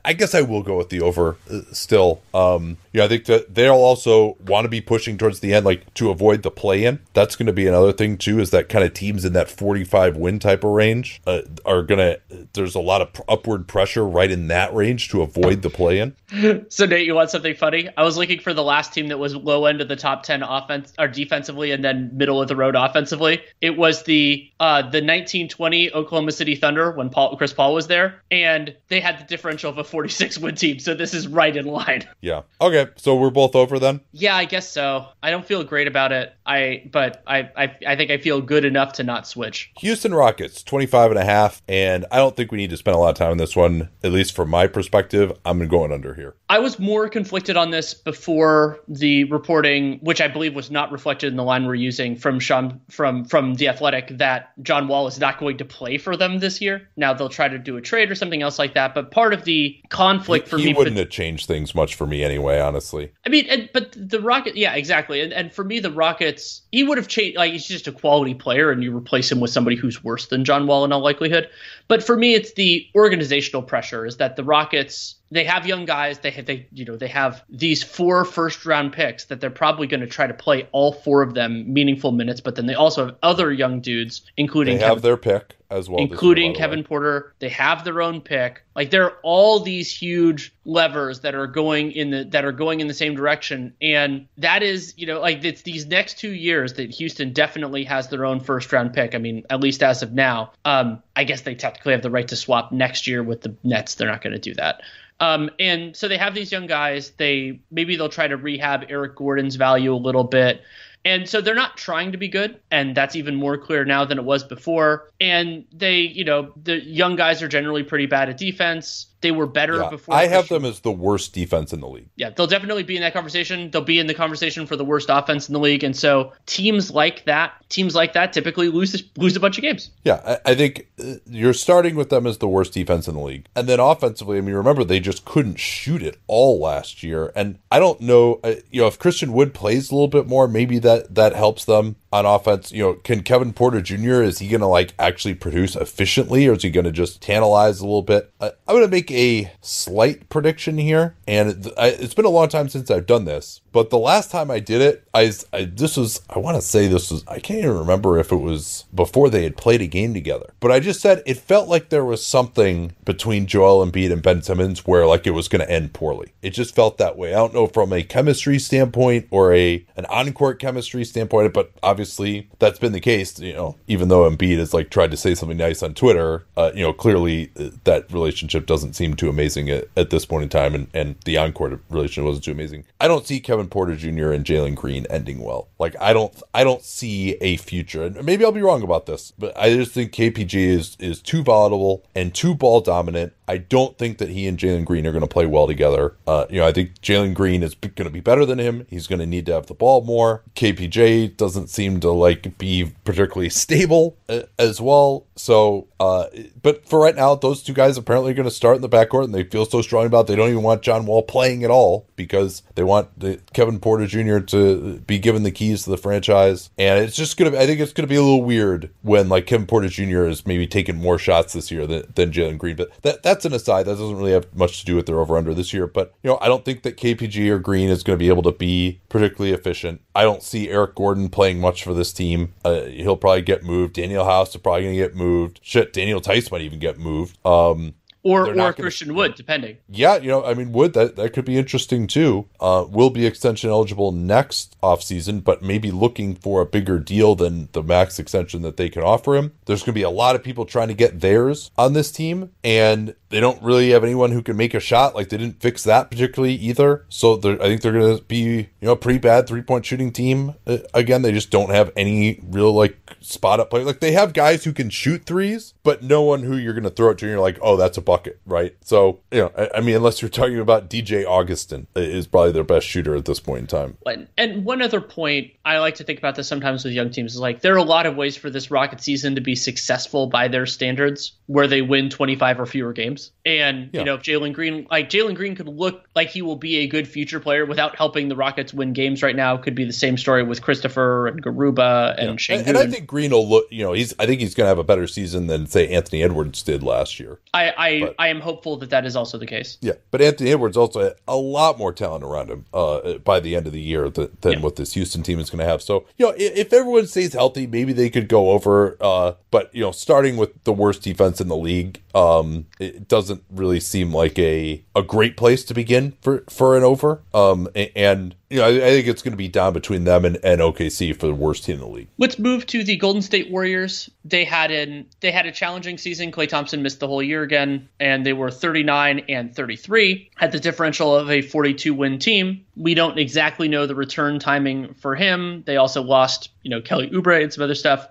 I guess I will go with the over uh, still. Um, know, I think that they'll also want to be pushing towards the end, like to avoid the play-in. That's going to be another thing too. Is that kind of teams in that forty-five win type of range uh, are gonna. There's a lot of upward pressure right in that range to avoid the play-in. so Nate, you want something funny? I was looking for the last team that was low end of the top ten offense or defensively, and then middle of the road offensively. It was the uh, the 1920 Oklahoma City Thunder when Paul Chris Paul was there and they had the differential of a 46 win team. So this is right in line. Yeah. Okay. So we're both over then. Yeah, I guess so. I don't feel great about it. I but I I, I think I feel good enough to not switch. Houston Rockets 25 and a half, and I don't think we need to spend a lot of time on this one. At least from my perspective, I'm going under here. I was more conflicted on this before the reporting, which I believe was not reflected in the line we're using from Sean from from the Athletic that John Wall is not going to play for them this year. Now they'll try to do a trade or something else like that. But part of the conflict for he me wouldn't but, have changed things much for me anyway, honestly. I mean, and, but the Rocket, yeah, exactly. And, and for me, the Rockets, he would have changed. Like he's just a quality player, and you replace him with somebody who's worse than John Wall in all likelihood. But for me, it's the organizational pressure is that the Rockets they have young guys. They have, they you know they have these four first round picks that they're probably going to try to play all four of them meaningful minutes. But then they also have other young dudes, including they have Kevin, their pick as well, including year, Kevin Porter. They have their own pick. Like there are all these huge levers that are going in the that are going in the same direction, and that is you know like it's these next two years that Houston definitely has their own first round pick. I mean, at least as of now. Um, I guess they technically have the right to swap next year with the Nets. They're not going to do that. Um, and so they have these young guys. They maybe they'll try to rehab Eric Gordon's value a little bit. And so they're not trying to be good, and that's even more clear now than it was before. And they, you know, the young guys are generally pretty bad at defense. They were better yeah, before. I have them as the worst defense in the league. Yeah, they'll definitely be in that conversation. They'll be in the conversation for the worst offense in the league. And so teams like that, teams like that, typically lose lose a bunch of games. Yeah, I, I think uh, you're starting with them as the worst defense in the league, and then offensively, I mean, remember they just couldn't shoot it all last year. And I don't know, uh, you know, if Christian Wood plays a little bit more, maybe that that helps them on offense. You know, can Kevin Porter Jr. is he going to like actually produce efficiently, or is he going to just tantalize a little bit? I, I'm going to make a slight prediction here, and it's been a long time since I've done this, but the last time I did it, I, I this was I want to say this was I can't even remember if it was before they had played a game together, but I just said it felt like there was something between Joel Embiid and Ben Simmons where like it was going to end poorly. It just felt that way. I don't know from a chemistry standpoint or a an on court chemistry standpoint, but obviously that's been the case. You know, even though Embiid has like tried to say something nice on Twitter, uh, you know, clearly uh, that relationship doesn't seem too amazing at, at this point in time, and and the on court relationship wasn't too amazing. I don't see Kevin Porter Jr. and Jalen Green ending well. Like I don't I don't see a future. And maybe I'll be wrong about this, but I just think KPJ is is too volatile and too ball dominant I don't think that he and Jalen Green are going to play well together. Uh, you know, I think Jalen Green is going to be better than him. He's going to need to have the ball more. KPJ doesn't seem to like be particularly stable uh, as well. So, uh, but for right now, those two guys apparently are going to start in the backcourt, and they feel so strong about. It, they don't even want John Wall playing at all because they want the, Kevin Porter Jr. to be given the keys to the franchise, and it's just gonna. I think it's gonna be a little weird when like Kevin Porter Jr. is maybe taking more shots this year than, than Jalen Green. But that that's an aside. That doesn't really have much to do with their over under this year. But you know, I don't think that KPJ or Green is going to be able to be particularly efficient. I don't see Eric Gordon playing much for this team. Uh, he'll probably get moved. Danuel House is probably going to get moved. Shit, Daniel Theis might even get moved. Um, or or gonna, Christian Wood, depending. Yeah, you know, I mean, Wood that that could be interesting too. Uh, will be extension eligible next offseason, but maybe looking for a bigger deal than the max extension that they can offer him. There's going to be a lot of people trying to get theirs on this team, and they don't really have anyone who can make a shot. Like they didn't fix that particularly either. So I think they're going to be you know a pretty bad three point shooting team uh, again. They just don't have any real like spot up play. Like they have guys who can shoot threes, but no one who you're going to throw it to. and You're like, oh, that's a bucket, right? So you know, I, I, mean, unless you're talking about DJ Augustin, is probably their best shooter at this point in time. And one other point I like to think about this sometimes with young teams is like there are a lot of ways for this Rocket season to be successful by their standards, where they win 25 or fewer games. And yeah. you know, Jalen Green, like Jalen Green, could look like he will be a good future player without helping the Rockets win games right now. Could be the same story with Christopher and Garuba and yeah. And, and I think Green will look. You know, he's. I think he's going to have a better season than say Anthony Edwards did last year. I I, but, I am hopeful that that is also the case. Yeah, but Anthony Edwards also had a lot more talent around him uh, by the end of the year than, than yeah. what this Houston team is going to have. So you know, if, if, everyone stays healthy, maybe they could go over. Uh, but you know, starting with the worst defense in the league, um, it doesn't really seem like a a great place to begin for for an over. Um, and you know, I, I think it's going to be down between them and, and OKC for the worst team in the league. Let's move to the Golden State Warriors. They had an they had a challenging season. Klay Thompson missed the whole year again, and they were 39 and 33. Had the differential of a 42 win team. We don't exactly know the return timing for him. They also lost, you know, Kelly Oubre and some other stuff.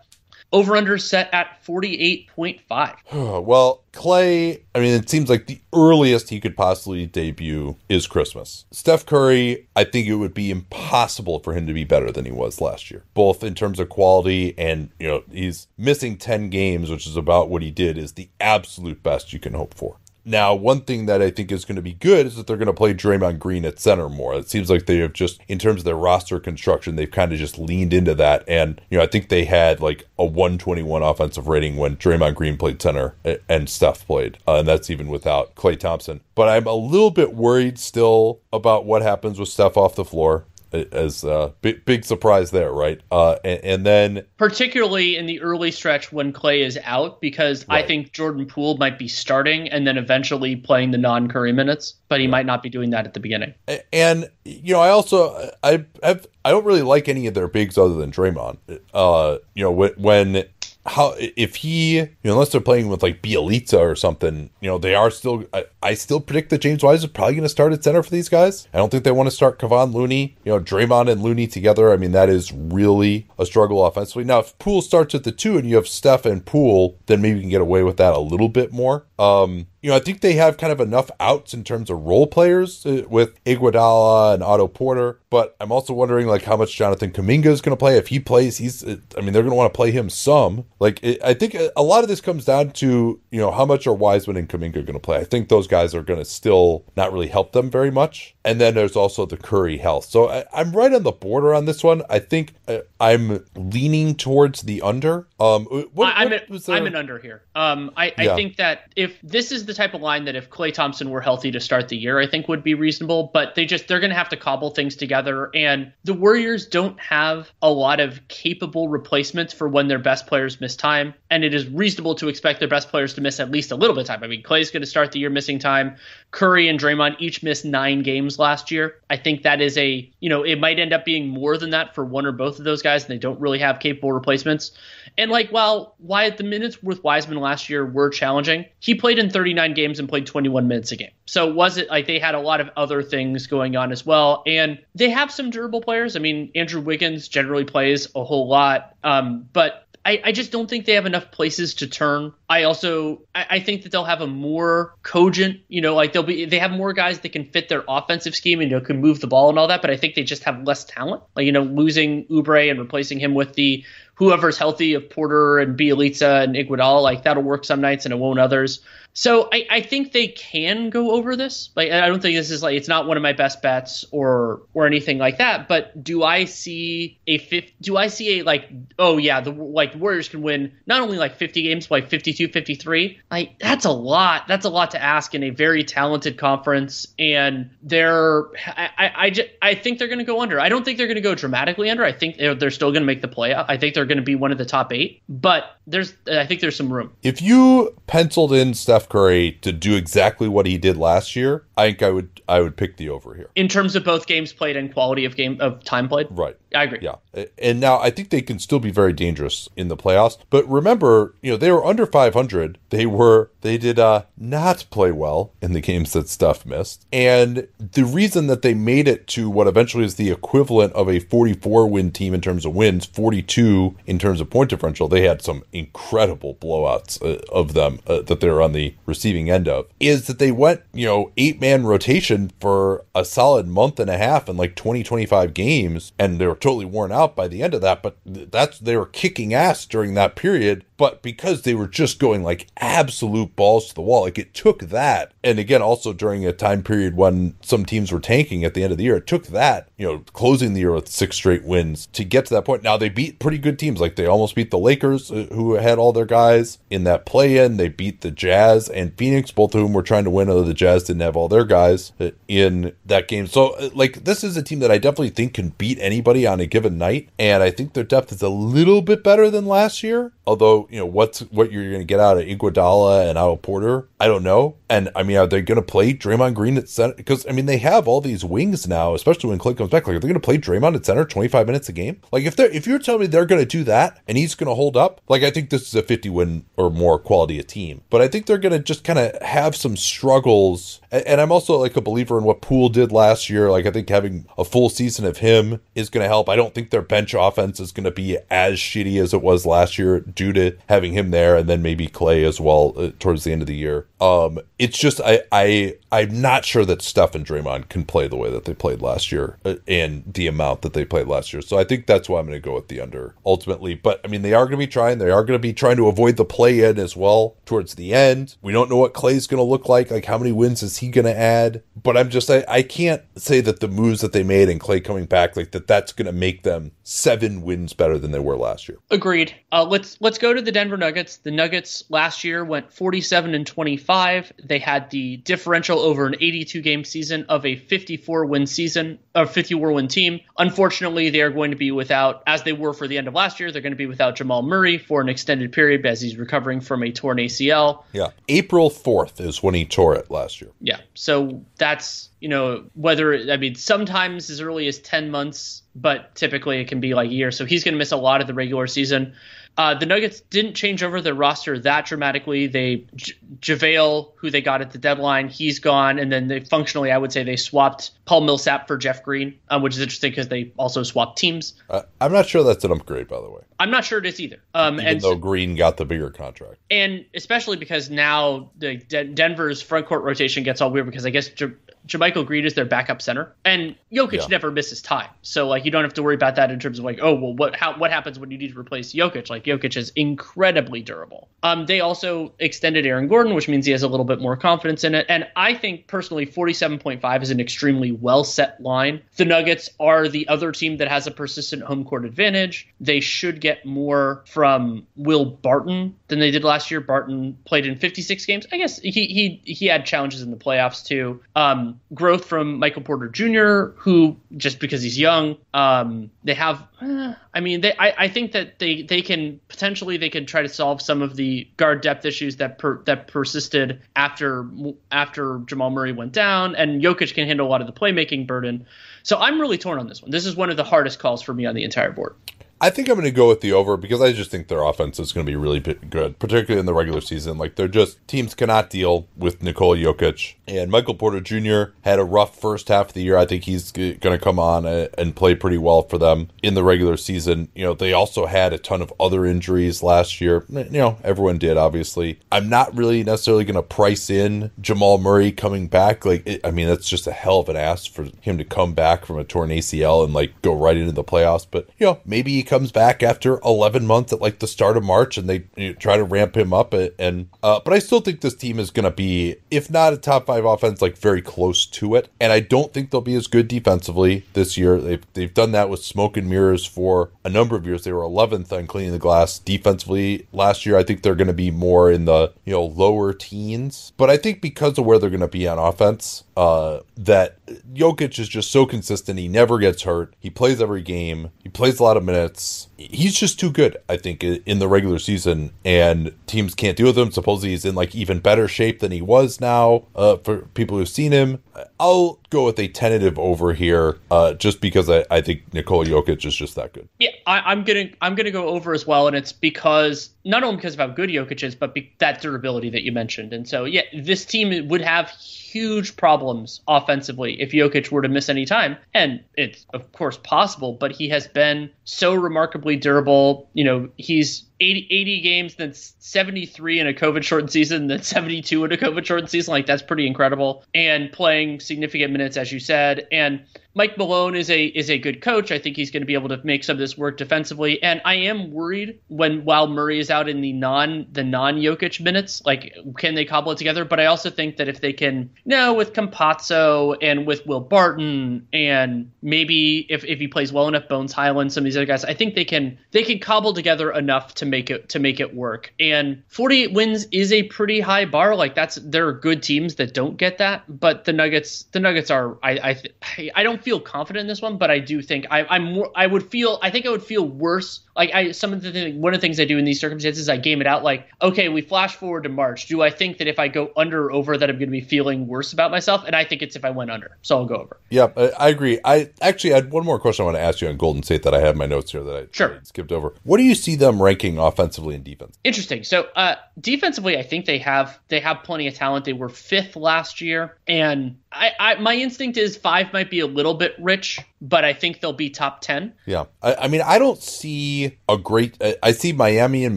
Over under set at 48.5. well, Klay, I mean, it seems like the earliest he could possibly debut is Christmas. Steph Curry, I think it would be impossible for him to be better than he was last year, both in terms of quality and, you know, he's missing 10 games, which is about what he did, is the absolute best you can hope for. Now, one thing that I think is going to be good is that they're going to play Draymond Green at center more. It seems like they have just, in terms of their roster construction, they've kind of just leaned into that. And, you know, I think they had like a 121 offensive rating when Draymond Green played center and Steph played. Uh, and that's even without Klay Thompson. But I'm a little bit worried still about what happens with Steph off the floor as a uh, big, big surprise there, right? Uh, and, and, then particularly in the early stretch when Klay is out, because right. I think Jordan Poole might be starting and then eventually playing the non-Curry minutes, but he right. might not be doing that at the beginning. And you know, I also I I've, I don't really like any of their bigs other than Draymond. Uh, you know, when, when how if he you know unless they're playing with like Bjelica or something you know they are still I, I still predict that James Wise is probably going to start at center for these guys. I don't think they want to start Kevon Looney. You know Draymond and Looney together I mean that is really a struggle offensively. Now if Poole starts at the two and you have Steph and Poole then maybe you can get away with that a little bit more. Um you know, I think they have kind of enough outs in terms of role players uh, with Iguodala and Otto Porter, but I'm also wondering like how much Jonathan Kuminga is going to play. If he plays, he's, uh, I mean, they're going to want to play him some. Like, it, I think a lot of this comes down to, you know, how much are Wiseman and Kuminga going to play? I think those guys are going to still not really help them very much. And then there's also the Curry health. So I, am right on the border on this one. I think uh, I'm leaning towards the under. Um, what, I'm, what an, I'm an under here. Um, I, I yeah. think that if this is the type of line that if Klay Thompson were healthy to start the year, I think would be reasonable. But they just they're going to have to cobble things together, and the Warriors don't have a lot of capable replacements for when their best players miss time, and it is reasonable to expect their best players to miss at least a little bit of time. I mean, Klay's going to start the year missing time. Curry and Draymond each miss nine games last year. I think that is a you know it might end up being more than that for one or both of those guys, and they don't really have capable replacements. And like while why the minutes with Wiseman last year were challenging, he played in 39 games and played 21 minutes a game. So was it like they had a lot of other things going on as well? And they have some durable players. I mean, Andrew Wiggins generally plays a whole lot, um, but I, I, just don't think they have enough places to turn I also I, I think that they'll have a more cogent, you know, like they'll be they have more guys that can fit their offensive scheme and you know can move the ball and all that. But I think they just have less talent. Like you know, losing Oubre and replacing him with the whoever's healthy of Porter and Bjelica and Iguodala, like that'll work some nights and it won't others. So I, I think they can go over this. Like I don't think this is like it's not one of my best bets or or anything like that. But do I see a fifth? Do I see a like oh yeah the like Warriors can win not only like 50 games but like 52 53 like that's a lot that's a lot to ask in a very talented conference and they're I I, I, just, I think they're going to go under. I don't think they're going to go dramatically under. I think they're, they're still going to make the playoff. I think they're going to be one of the top eight. But there's I think there's some room. If you penciled in Steph Curry to do exactly what he did last year, I think I would I would pick the over here. In terms of both games played and quality of game of time played. Right. I agree. Yeah. And now I think they can still be very dangerous in the playoffs. But remember, you know, they were under 500. They were they did uh not play well in the games that Steph missed. And the reason that they made it to what eventually is the equivalent of a 44 win team in terms of wins, 42 in terms of point differential, they had some incredible blowouts uh, of them uh, that they're on the receiving end of, is that they went, you know, eight man rotation for a solid month and a half and like 20, 25 games. And they were totally worn out by the end of that. But that's, they were kicking ass during that period. But because they were just going like absolute balls to the wall, like it took that. And again, also during a time period when some teams were tanking at the end of the year, it took that, you know, closing the year with six straight wins to get to that point. Now they beat pretty good teams. Like they almost beat the Lakers, uh, who had all their guys in that play in. They beat the Jazz and Phoenix, both of whom were trying to win, although the Jazz didn't have all their guys in that game. So, uh, like, this is a team that I definitely think can beat anybody on a given night. And I think their depth is a little bit better than last year. Although, you know, what's what you're going to get out of Iguodala and Otto Porter, I don't know. And I mean, are they going to play Draymond Green at center? Because I mean, they have all these wings now, especially when Klay comes back. Like, are they going to play Draymond at center 25 minutes a game? Like, if they're if you're telling me they're going to do that and he's going to hold up, like, I think this is a 50 win or more quality of team. But I think they're going to just kind of have some struggles. And, and I'm also like a believer in what Poole did last year. Like, I think having a full season of him is going to help. I don't think their bench offense is going to be as shitty as it was last year due to having him there and then maybe Klay as well uh, towards the end of the year. Um, it's just I I I'm not sure that Steph and Draymond can play the way that they played last year uh, and the amount that they played last year. So I think that's why I'm going to go with the under ultimately. But I mean, they are going to be trying. They are going to be trying to avoid the play in as well towards the end. We don't know what Klay's going to look like. Like how many wins is he going to add? But I'm just I, I can't say that the moves that they made and Klay coming back like that that's going to make them seven wins better than they were last year. Agreed. Uh, let's let's go to the Denver Nuggets. The Nuggets last year went 47 and 25. They had the differential over an 82 game season of a 54 win season, a 54 win team. Unfortunately, they are going to be without, as they were for the end of last year, they're going to be without Jamal Murray for an extended period as he's recovering from a torn ACL. Yeah, April 4th is when he tore it last year. Yeah, so that's you know whether I mean sometimes as early as 10 months, but typically it can be like a year. So he's going to miss a lot of the regular season. Uh, the Nuggets didn't change over their roster that dramatically. They J- JaVale, who they got at the deadline, he's gone, and then they functionally, I would say, they swapped Paul Millsap for Jeff Green, um, which is interesting because they also swapped teams. Uh, I'm not sure that's an upgrade, by the way. I'm not sure it is either. Um, Even and though Green got the bigger contract, and especially because now the De- Denver's front court rotation gets all weird because I guess J- Green is their backup center, and Jokic Yeah. never misses time, so like you don't have to worry about that in terms of like, oh well, what how what happens when you need to replace Jokic? Like Jokic is incredibly durable. Um, they also extended Aaron Gordon, which means he has a little bit more confidence in it, and I think personally, forty-seven point five is an extremely well set line. The Nuggets are the other team that has a persistent home court advantage. They should get more from Will Barton than they did last year. Barton played in 56 games. I guess he he he had challenges in the playoffs too. Um, growth from Michael Porter Jr., who just because he's young, um, they have. I mean, they I, I think that they they can potentially they can try to solve some of the guard depth issues that per, that persisted after after Jamal Murray went down, and Jokic can handle a lot of the playmaking burden. So I'm really torn on this one. This is one of the hardest calls for me on the entire board. I think I'm going to go with the over because I just think their offense is going to be really good, particularly in the regular season. Like they're just teams cannot deal with Nikola Jokic and Michael Porter Jr. had a rough first half of the year. I think he's going to come on and play pretty well for them in the regular season. You know, they also had a ton of other injuries last year. You know, everyone did obviously. I'm not really necessarily going to price in Jamal Murray coming back. Like, it, I mean, that's just a hell of an ask for him to come back from a torn ACL and like go right into the playoffs. But you know, maybe he comes back after 11 months at like the start of March and they you know, try to ramp him up. And uh, but I still think this team is going to be, if not a top five offense, like very close to it. And I don't think they'll be as good defensively this year. They've they've done that with smoke and mirrors for a number of years. They were 11th on cleaning the glass defensively last year. I think they're going to be more in the you know lower teens. But I think because of where they're going to be on offense, uh, that Jokic is just so consistent. He never gets hurt. He plays every game. He plays a lot of minutes. He's just too good, I think, in the regular season, and teams can't deal with him. Supposedly, he's in like even better shape than he was now. Uh, for people who've seen him, I'll go with a tentative over here, uh, just because I, I think Nikola Jokic is just that good. Yeah, I, am gonna I'm gonna go over as well, and it's because not only because of how good Jokic is, but be, that durability that you mentioned. And so, yeah, this team would have huge problems offensively if Jokic were to miss any time. And it's, of course, possible, but he has been so remarkably durable. You know, he's 80, 80 games, then 73 in a COVID shortened season, then 72 in a COVID shortened season. Like, that's pretty incredible. And playing significant minutes, as you said. And Mike Malone is a is a good coach. I think he's going to be able to make some of this work defensively. And I am worried when while Murray is out in the non the non Jokic minutes, like can they cobble it together? But I also think that if they can, you know, with Campazzo and with Will Barton and maybe if, if he plays well enough, Bones Hyland, some of these other guys, I think they can they can cobble together enough to make it to make it work. And 48 wins is a pretty high bar. Like that's there are good teams that don't get that, but the Nuggets the Nuggets are I I I don't don't feel confident in this one, but I do think I, am more. I would feel. I think I would feel worse. Like I, some of the thing, one of the things I do in these circumstances, I game it out. Like, okay, we flash forward to March. Do I think that if I go under or over, that I'm going to be feeling worse about myself? And I think it's if I went under. So I'll go over. Yeah, I agree. I actually had one more question I want to ask you on Golden State that I have my notes here that I sure. skipped over. What do you see them ranking offensively and defense? Interesting. So uh, defensively, I think they have they have plenty of talent. They were fifth last year, and I, I, my instinct is five might be a little bit rich, but I think they'll be top ten. Yeah, I, I mean, I don't see a great. I see Miami and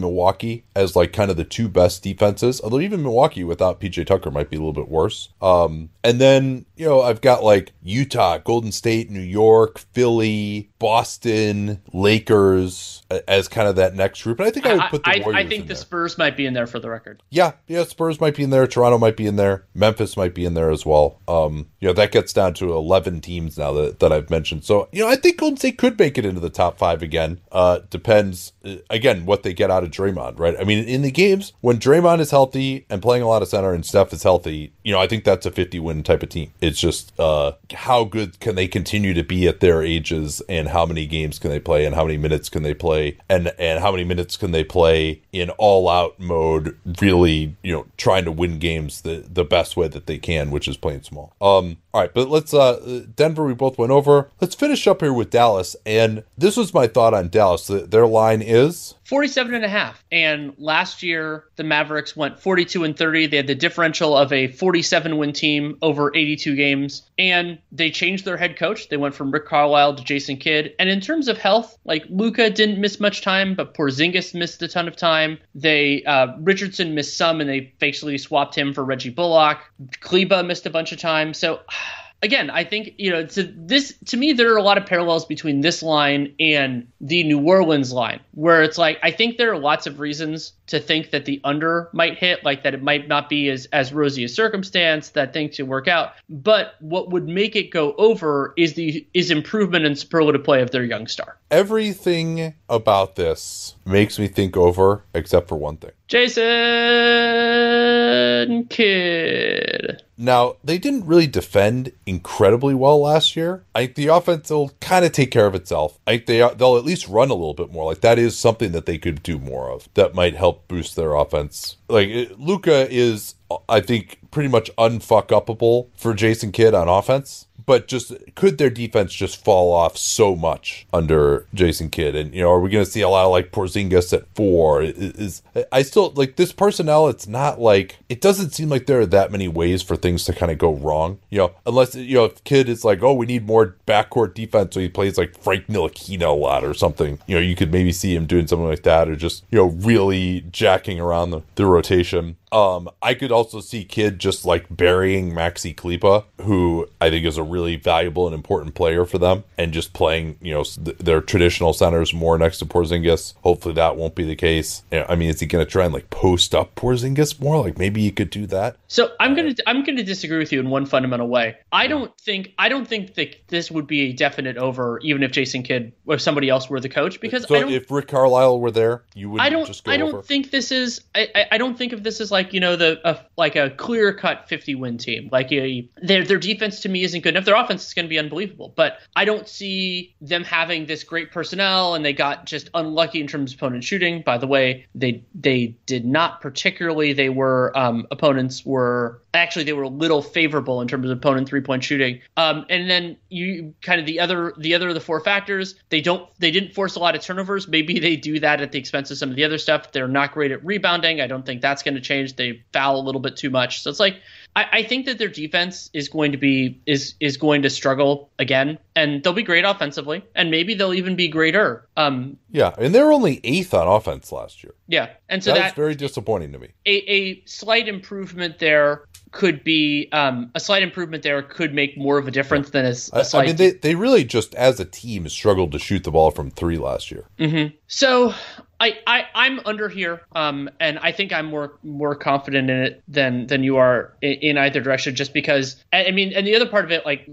Milwaukee as like kind of the two best defenses. Although even Milwaukee without PJ Tucker might be a little bit worse. Um, and then you know I've got like Utah, Golden State, New York, Philly, Boston, Lakers as kind of that next group. And I think I would put the I, Warriors. I think the there. Spurs might be in there for the record. Yeah, yeah, Spurs might be in there. Toronto might be in there. Memphis might be in there as well. Um, you know that gets down to eleven teams now that that I've mentioned. So you know I think Golden State could make it into the top five again. Uh, depends uh, again what they get out of Draymond, right? I mean, in the games when Draymond is healthy and playing a lot of center and Steph is healthy, you know I think that's a fifty win type of team. It's just uh, how good can they continue to be at their ages and how many games can they play and how many minutes can they play and and how many minutes can they play in all out mode, really, you know, trying to win games the the best way that they can, which is playing small. Um, all right, but let's uh Denver we both went over. Let's finish up here with Dallas. And this was my thought on Dallas. Their line is 47 and a half. And last year, the Mavericks went 42 and 30. They had the differential of a 47 win team over 82 games. And they changed their head coach. They went from Rick Carlisle to Jason Kidd. And in terms of health, like Luka didn't miss much time, but Porzingis missed a ton of time. They uh, Richardson missed some, and they basically swapped him for Reggie Bullock. Kleber missed a bunch of time. So again, I think you know to this to me there are a lot of parallels between this line and the New Orleans line, where it's like I think there are lots of reasons to think that the under might hit, like that it might not be as as rosy a circumstance that things should work out. But what would make it go over is the is improvement in superlative play of their young star. Everything about this makes me think over, except for one thing. Jason Kidd. Now, they didn't really defend incredibly well last year. I think the offense will kind of take care of itself. I think they, they'll at least run a little bit more. Like, that is something that they could do more of that might help boost their offense. Like, Luka is, I think, pretty much unfuck upable for Jason Kidd on offense but just could their defense just fall off so much under Jason Kidd? And you know, are we going to see a lot of like Porzingis at four? Is, is I still like this personnel? It's not like it doesn't seem like there are that many ways for things to kind of go wrong. You know, unless you know if Kidd is like, oh, we need more backcourt defense, so he plays like Frank Ntilikina a lot or something. You know, you could maybe see him doing something like that, or just you know really jacking around the, the rotation. Um, I could also see Kidd just like burying Maxi Kleber, who I think is a really valuable and important player for them, and just playing, you know, th- their traditional centers more next to Porzingis. Hopefully that won't be the case. I mean, is he going to try and like post up Porzingis more? Like maybe he could do that. So I'm gonna I'm gonna disagree with you in one fundamental way. I don't think I don't think that this would be a definite over, even if Jason Kidd or somebody else were the coach, because so if Rick Carlisle were there, you would. I don't. Just go I don't over? think this is. I, I don't think of this as like you know the a, like a clear cut 50 win team. Like a, their their defense to me isn't good enough. Their offense is going to be unbelievable, but I don't see them having this great personnel. And they got just unlucky in terms of opponent shooting. By the way, they they did not particularly. They were um, opponents were actually they were a little favorable in terms of opponent three point shooting. Um, and then you kind of the other the other of the four factors they don't they didn't force a lot of turnovers. Maybe they do that at the expense of some of the other stuff. They're not great at rebounding. I don't think that's going to change. They foul a little bit too much. So it's like I, I think that their defense is going to be is is going to struggle again, and they'll be great offensively, and maybe they'll even be greater. Um, yeah, and they're only eighth on offense last year. Yeah, and so that's that, very disappointing to me. A, a slight improvement there could be um, a slight improvement there could make more of a difference than a, a slight. I mean, they, they really just as a team struggled to shoot the ball from three last year. Mm-hmm. So I, I I'm under here, um, and I think I'm more more confident in it than than you are in, in, either direction. Just because I mean, and the other part of it, like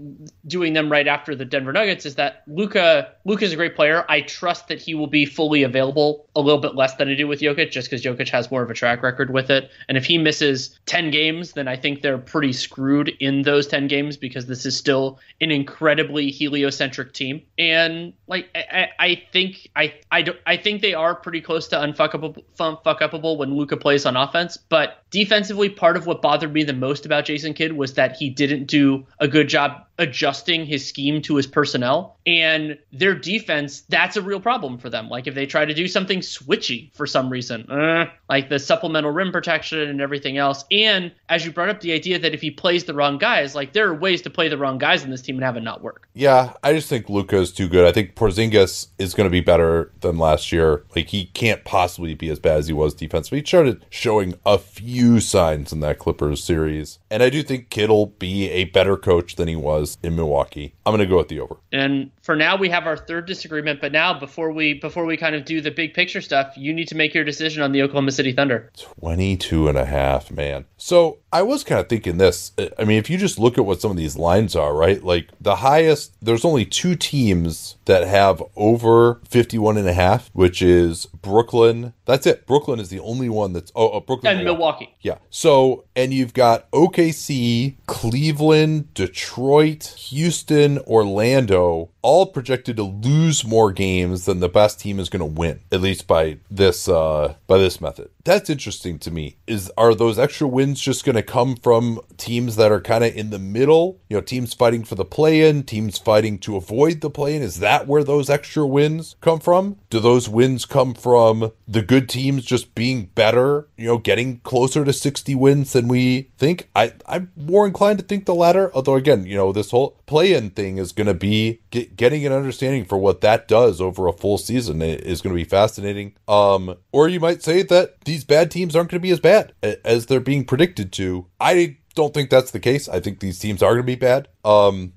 doing them right after the Denver Nuggets, is that Luca Luka is a great player. I trust that he will be fully available a little bit less than I do with Jokic, just because Jokic has more of a track record with it. And if he misses ten games, then I think they're pretty screwed in those ten games because this is still an incredibly heliocentric team. And like I, I think I I don't I think they are pretty close to unfuckable fuck upable when Luka plays on offense. But defensively, part of what bothered me the most about Jason Kidd was that he didn't do a good job adjusting his scheme to his personnel and their defense that's a real problem for them. Like if they try to do something switchy for some reason uh, like the supplemental rim protection and everything else. And as you brought up the idea that if he plays the wrong guys like there are ways to play the wrong guys in this team and have it not work. Yeah i just think luka is too good. I think porzingis is going to be better than last year. Like he can't possibly be as bad as he was defensively he started showing a few signs in that clippers series. And i do think kidd'll be a better coach than he was in Milwaukee. I'm going to go with the over. And for now we have our third disagreement, but now before we before we kind of do the big picture stuff, you need to make your decision on the Oklahoma City Thunder. 22 and a half, man. So, I was kind of thinking this. Uh, I mean, if you just look at what some of these lines are, right? Like the highest there's only two teams that have over 51 and a half, which is Brooklyn. That's it. Brooklyn is the only one that's oh, oh Brooklyn and Milwaukee. Yeah. So, and you've got OKC, Cleveland, Detroit, Houston, Orlando all projected to lose more games than the best team is going to win at least by this uh by this method. That's interesting to me. Is are those extra wins just going to come from teams that are kind of in the middle? You know teams fighting for the play-in teams fighting to avoid the play-in. Is that where those extra wins come from? Do those wins come from the good teams just being better you know getting closer to 60 wins than we think? I i'm more inclined to think the latter although again you know this whole play-in thing is going to be get, getting an understanding for what that does over a full season is going to be fascinating um or you might say that these bad teams aren't going to be as bad as they're being predicted to. I don't think that's the case. I think these teams are going to be bad. Um,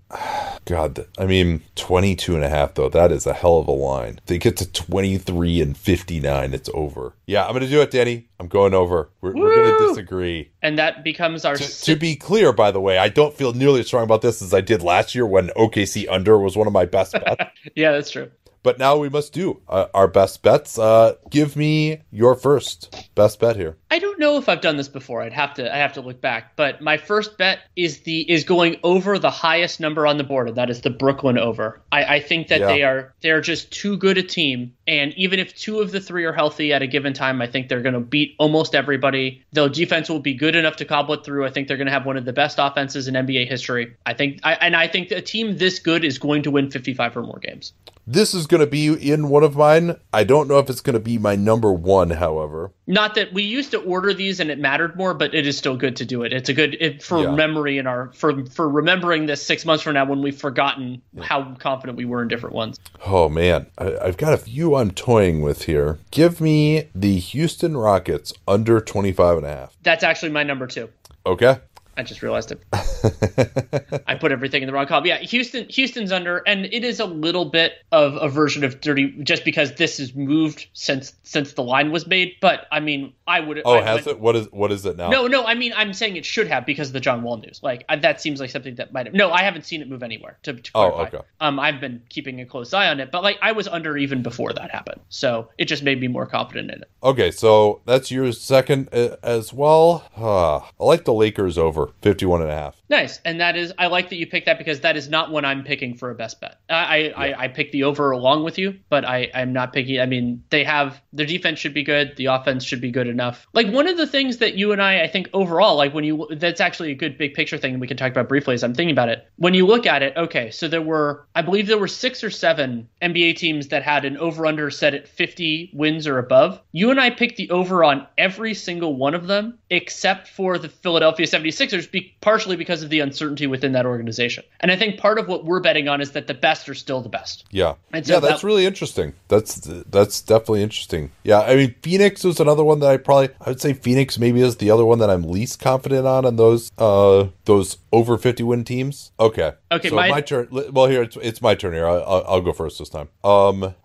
God, I mean, 22 and a half, though, that is a hell of a line. They get to 23 and 59, it's over. Yeah, I'm going to do it, Danny. I'm going over. We're, we're going to disagree. And that becomes our. To, to, be clear, by the way, I don't feel nearly as strong about this as I did last year when OKC under was one of my best bets. yeah, that's true. but now we must do uh, our best bets. Uh, give me your first best bet here. I don't know if I've done this before. I'd have to I have to look back. But my first bet is the is going over the highest number on the board, and that is the Brooklyn over. I, I think that Yeah. they are they are just too good a team. And even if two of the three are healthy at a given time, I think they're going to beat almost everybody. Their defense will be good enough to cobble it through. I think they're going to have one of the best offenses in NBA history. I think, I, and I think a team this good is going to win 55 or more games. This is going to be in one of mine. I don't know if it's going to be my number one, however. Not that we used to order these and it mattered more, but it is still good to do it. It's a good it, for Yeah. memory in our for for remembering this six months from now when we've forgotten how confident we were in different ones. Oh man, I, I've got a few I'm toying with here. Give me the Houston Rockets under 25 and a half. That's actually my number two. Okay. I just realized it. I put everything in the wrong column. Yeah, Houston. Houston's under, and it is a little bit of a version of dirty, just because this has moved since since the line was made. But I mean, I would. Oh, I has it? What is what is it now? No, no. I mean, I'm saying it should have because of the John Wall news. Like I, that seems like something that might have. No, I haven't seen it move anywhere. To, to Oh, clarify. okay. Um, I've been keeping a close eye on it, but like I was under even before that happened, so it just made me more confident in it. Okay, so that's your second uh, as well. I like the Lakers over 51 and a half. Nice, and that is I like that you picked that because that is not one I'm picking for a best bet. I I, I, I picked the over along with you, but I I'm not picking. I mean, they have their defense should be good, the offense should be good enough. Like one of the things that you and I I think overall, like when you that's actually a good big picture thing, we can talk about briefly as I'm thinking about it. When you look at it, okay, so there were I believe there were six or seven NBA teams that had an over under set at 50 wins or above. You and I picked the over on every single one of them except for the Philadelphia 76ers, be, partially because of the uncertainty within that organization. And I think part of what we're betting on is that the best are still the best. Yeah, so yeah, that's that- really interesting. That's that's definitely interesting. Yeah, I mean, Phoenix was another one that I probably I would say Phoenix maybe is the other one that I'm least confident on in those uh those over 50 win teams. Okay, Okay, so my- my, turn. Well, here it's, it's my turn here. I, I'll, I'll go first this time. Um.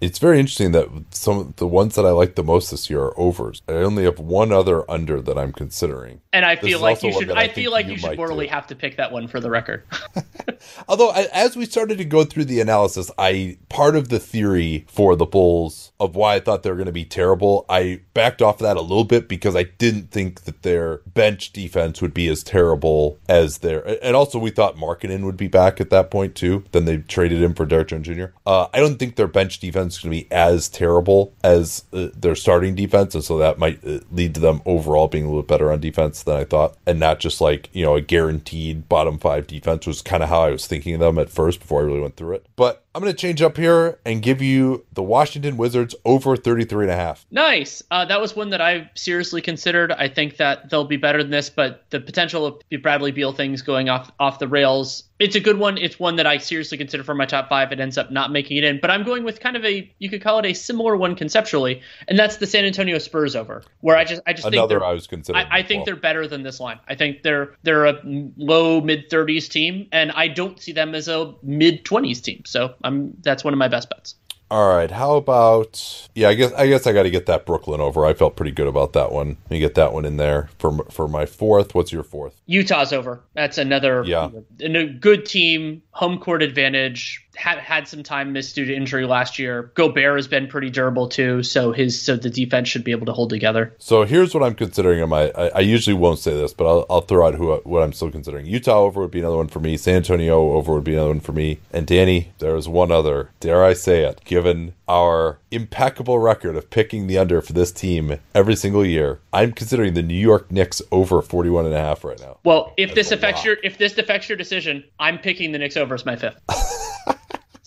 It's very interesting that some of the ones that I like the most this year are overs. I only have one other under that I'm considering. And I feel like you should I I, feel like you you should morally do. have to pick that one for the record. Although, I- as we started to go through the analysis, I part of the theory for the Bulls of why I thought they were going to be terrible, I backed off that a little bit because I didn't think that their bench defense would be as terrible as their. And also, we thought Markkanen would be back at that point too. Then they traded him for Derrick Jones Jr. Uh, I don't think their bench defense is going to be as terrible as uh, their starting defense, and so that might uh, lead to them overall being a little better on defense than I thought, and not just like you know a guaranteed bottom five defense was kind of how I was thinking of them at first before I really went through it. But I'm going to change up here and give you the Washington Wizards over 33 and a half. Nice. Uh, that was one that I seriously considered. I think that they'll be better than this, but the potential of Bradley Beal things going off off the rails. It's a good one. It's one that I seriously consider for my top five. It ends up not making it in, but I'm going with kind of a you could call it a similar one conceptually, and that's the San Antonio Spurs over, where I just I just think Another they're I was considering. I, I think well. they're better than this line. I think they're they're a low mid 30s team, and I don't see them as a mid 20s team. So I'm that's one of my best bets. All right, how about yeah? I guess I guess I got to get that Brooklyn over. I felt pretty good about that one. Let me get that one in there for for my fourth. What's your fourth? Utah's over. That's another Yeah. a good team, home court advantage. Had had some time missed due to injury last year. Gobert has been pretty durable too, so his so the defense should be able to hold together. So here's what I'm considering. On my, I, I usually won't say this, but I'll, I'll throw out who what I'm still considering. Utah over would be another one for me. San Antonio over would be another one for me. And Danny, there is one other. Dare I say it? Given our impeccable record of picking the under for this team every single year, I'm considering the New York Knicks over 41 and a half right now. Well, if That's this affects lot. your if this affects your decision, I'm picking the Knicks over as my fifth.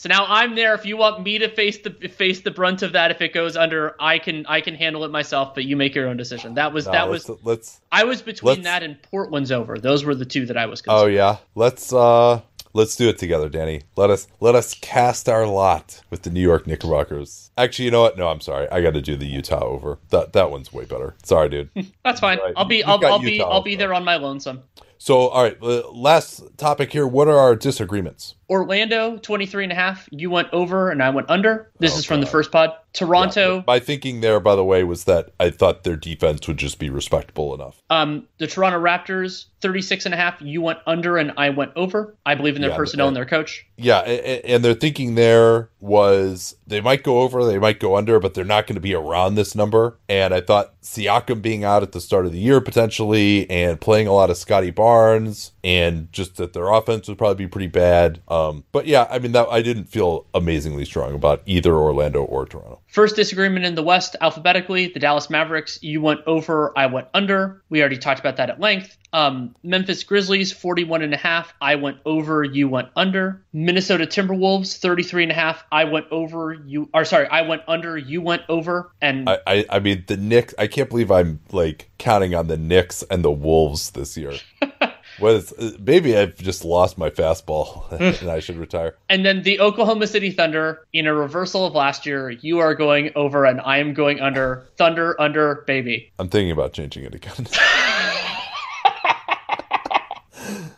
so now I'm there. If you want me to face the face the brunt of that, if it goes under, I can I can handle it myself. But you make your own decision. That was No, that let's, was let's. I was between that and Portland's over. Those were the two that I was. Oh yeah, let's uh let's do it together, Danny. Let us let us cast our lot with the New York Knickerbockers. Actually, you know what? No, I'm sorry. I got to do the Utah over. That that one's way better. Sorry, dude. That's fine. Right. I'll be I'll, I'll be I'll be there on my lonesome. So, all right, uh, last topic here. What are our disagreements? Orlando 23 and a half. You went over and I went under. This Oh, is from the first pod. Toronto, My thinking there, by the way, was that I thought their defense would just be respectable enough. um, the Toronto Raptors 36 and a half. You went under and I went over. I believe in their Yeah, personnel I- and their coach. Yeah, a- a- and their thinking there was they might go over, they might go under, but they're not going to be around this number. And I thought Siakam being out at the start of the year potentially, and playing a lot of Scottie Barnes, and just that their offense would probably be pretty bad. Um, but yeah, I mean that I didn't feel amazingly strong about either Orlando or Toronto. First disagreement in the West alphabetically, the Dallas Mavericks. You went over, I went under. We already talked about that at length. Um, Memphis Grizzlies 41 and a half. I went over, you went under. Minnesota Timberwolves 33 and a half. I went over, you or sorry, I went under, you went over. And I, I, I mean the Knicks. I can't believe I'm like counting on the Knicks and the Wolves this year. Was uh, maybe I've just lost my fastball and I should retire. and then the Oklahoma City Thunder in a reversal of last year. You are going over and I am going under. Thunder under baby. I'm thinking about changing it again.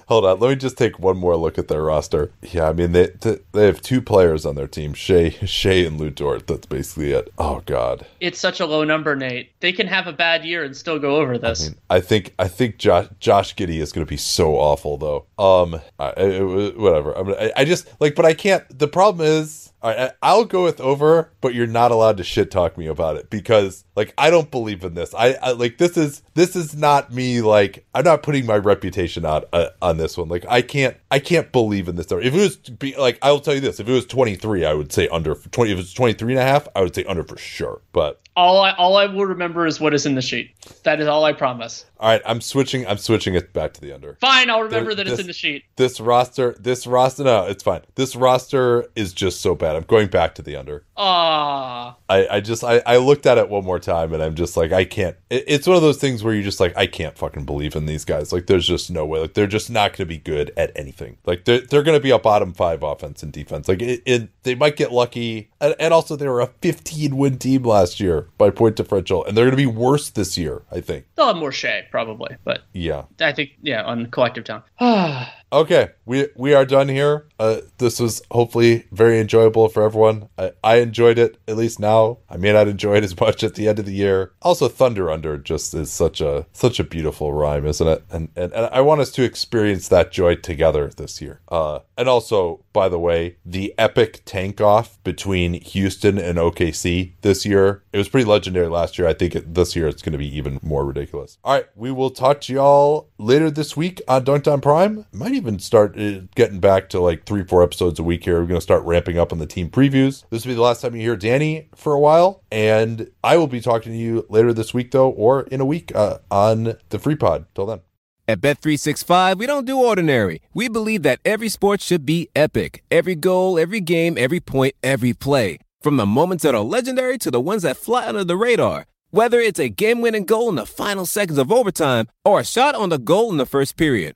Hold on, let me just take one more look at their roster. Yeah, I mean they they have two players on their team, Shai Shai and Lu Dort. That's basically it. Oh God, It's such a low number, Nate. They can have a bad year and still go over this. I mean, I think I think Josh Josh Giddey is going to be so awful though. Um, I, I- whatever. I'm, I, I just like, but I can't. The problem is, all right, I, I'll go with over, but you're not allowed to shit talk me about it because like I don't believe in this. I, I like this is this is not me. Like I'm not putting my reputation on uh, on this one. Like I can't I can't believe in this. If it was be, like I will tell you this, if it was 23, I would say under 20. If it's 23 and a half, I would say under for sure. But All I all I will remember is what is in the sheet. That is all I promise. all right, I'm switching. I'm switching it back to the under. Fine, I'll remember There- that it's in the sheet. this roster this roster no it's fine this roster is just so bad i'm going back to the under Ah, i i just i i looked at it one more time and i'm just like i can't it's one of those things where you're just like i can't fucking believe in these guys. Like there's just no way. Like they're just not going to be good at anything. Like they're, they're going to be a bottom five offense and defense. Like it, it they might get lucky. And, and also they were a 15 win team last year by point differential and they're going to be worse this year i think. They'll have more Shai probably, but yeah. I think yeah on collective town. Okay, we we are done here. Uh, this was hopefully very enjoyable for everyone. I, I enjoyed it at least now. I may not enjoy it as much at the end of the year. Also, Thunder Under just is such a such a beautiful rhyme, isn't it? And and, and I want us to experience that joy together this year. Uh, and also, by the way, the epic tank off between Houston and OKC this year. It was pretty legendary last year. I think it, this year it's going to be even more ridiculous. All right, we will talk to y'all later this week on Dunc'd On Prime. Might even start uh, getting back to like three, four episodes a week here. We're going to start ramping up on the team previews. This will be the last time you hear Danny for a while, and I will be talking to you later this week though, or in a week uh, on the Free Pod. Till then. At Bet365, we don't do ordinary. We believe that every sport should be epic. Every goal, every game, every point, every play. From the moments that are legendary to the ones that fly under the radar. Whether it's a game-winning goal in the final seconds of overtime or a shot on the goal in the first period.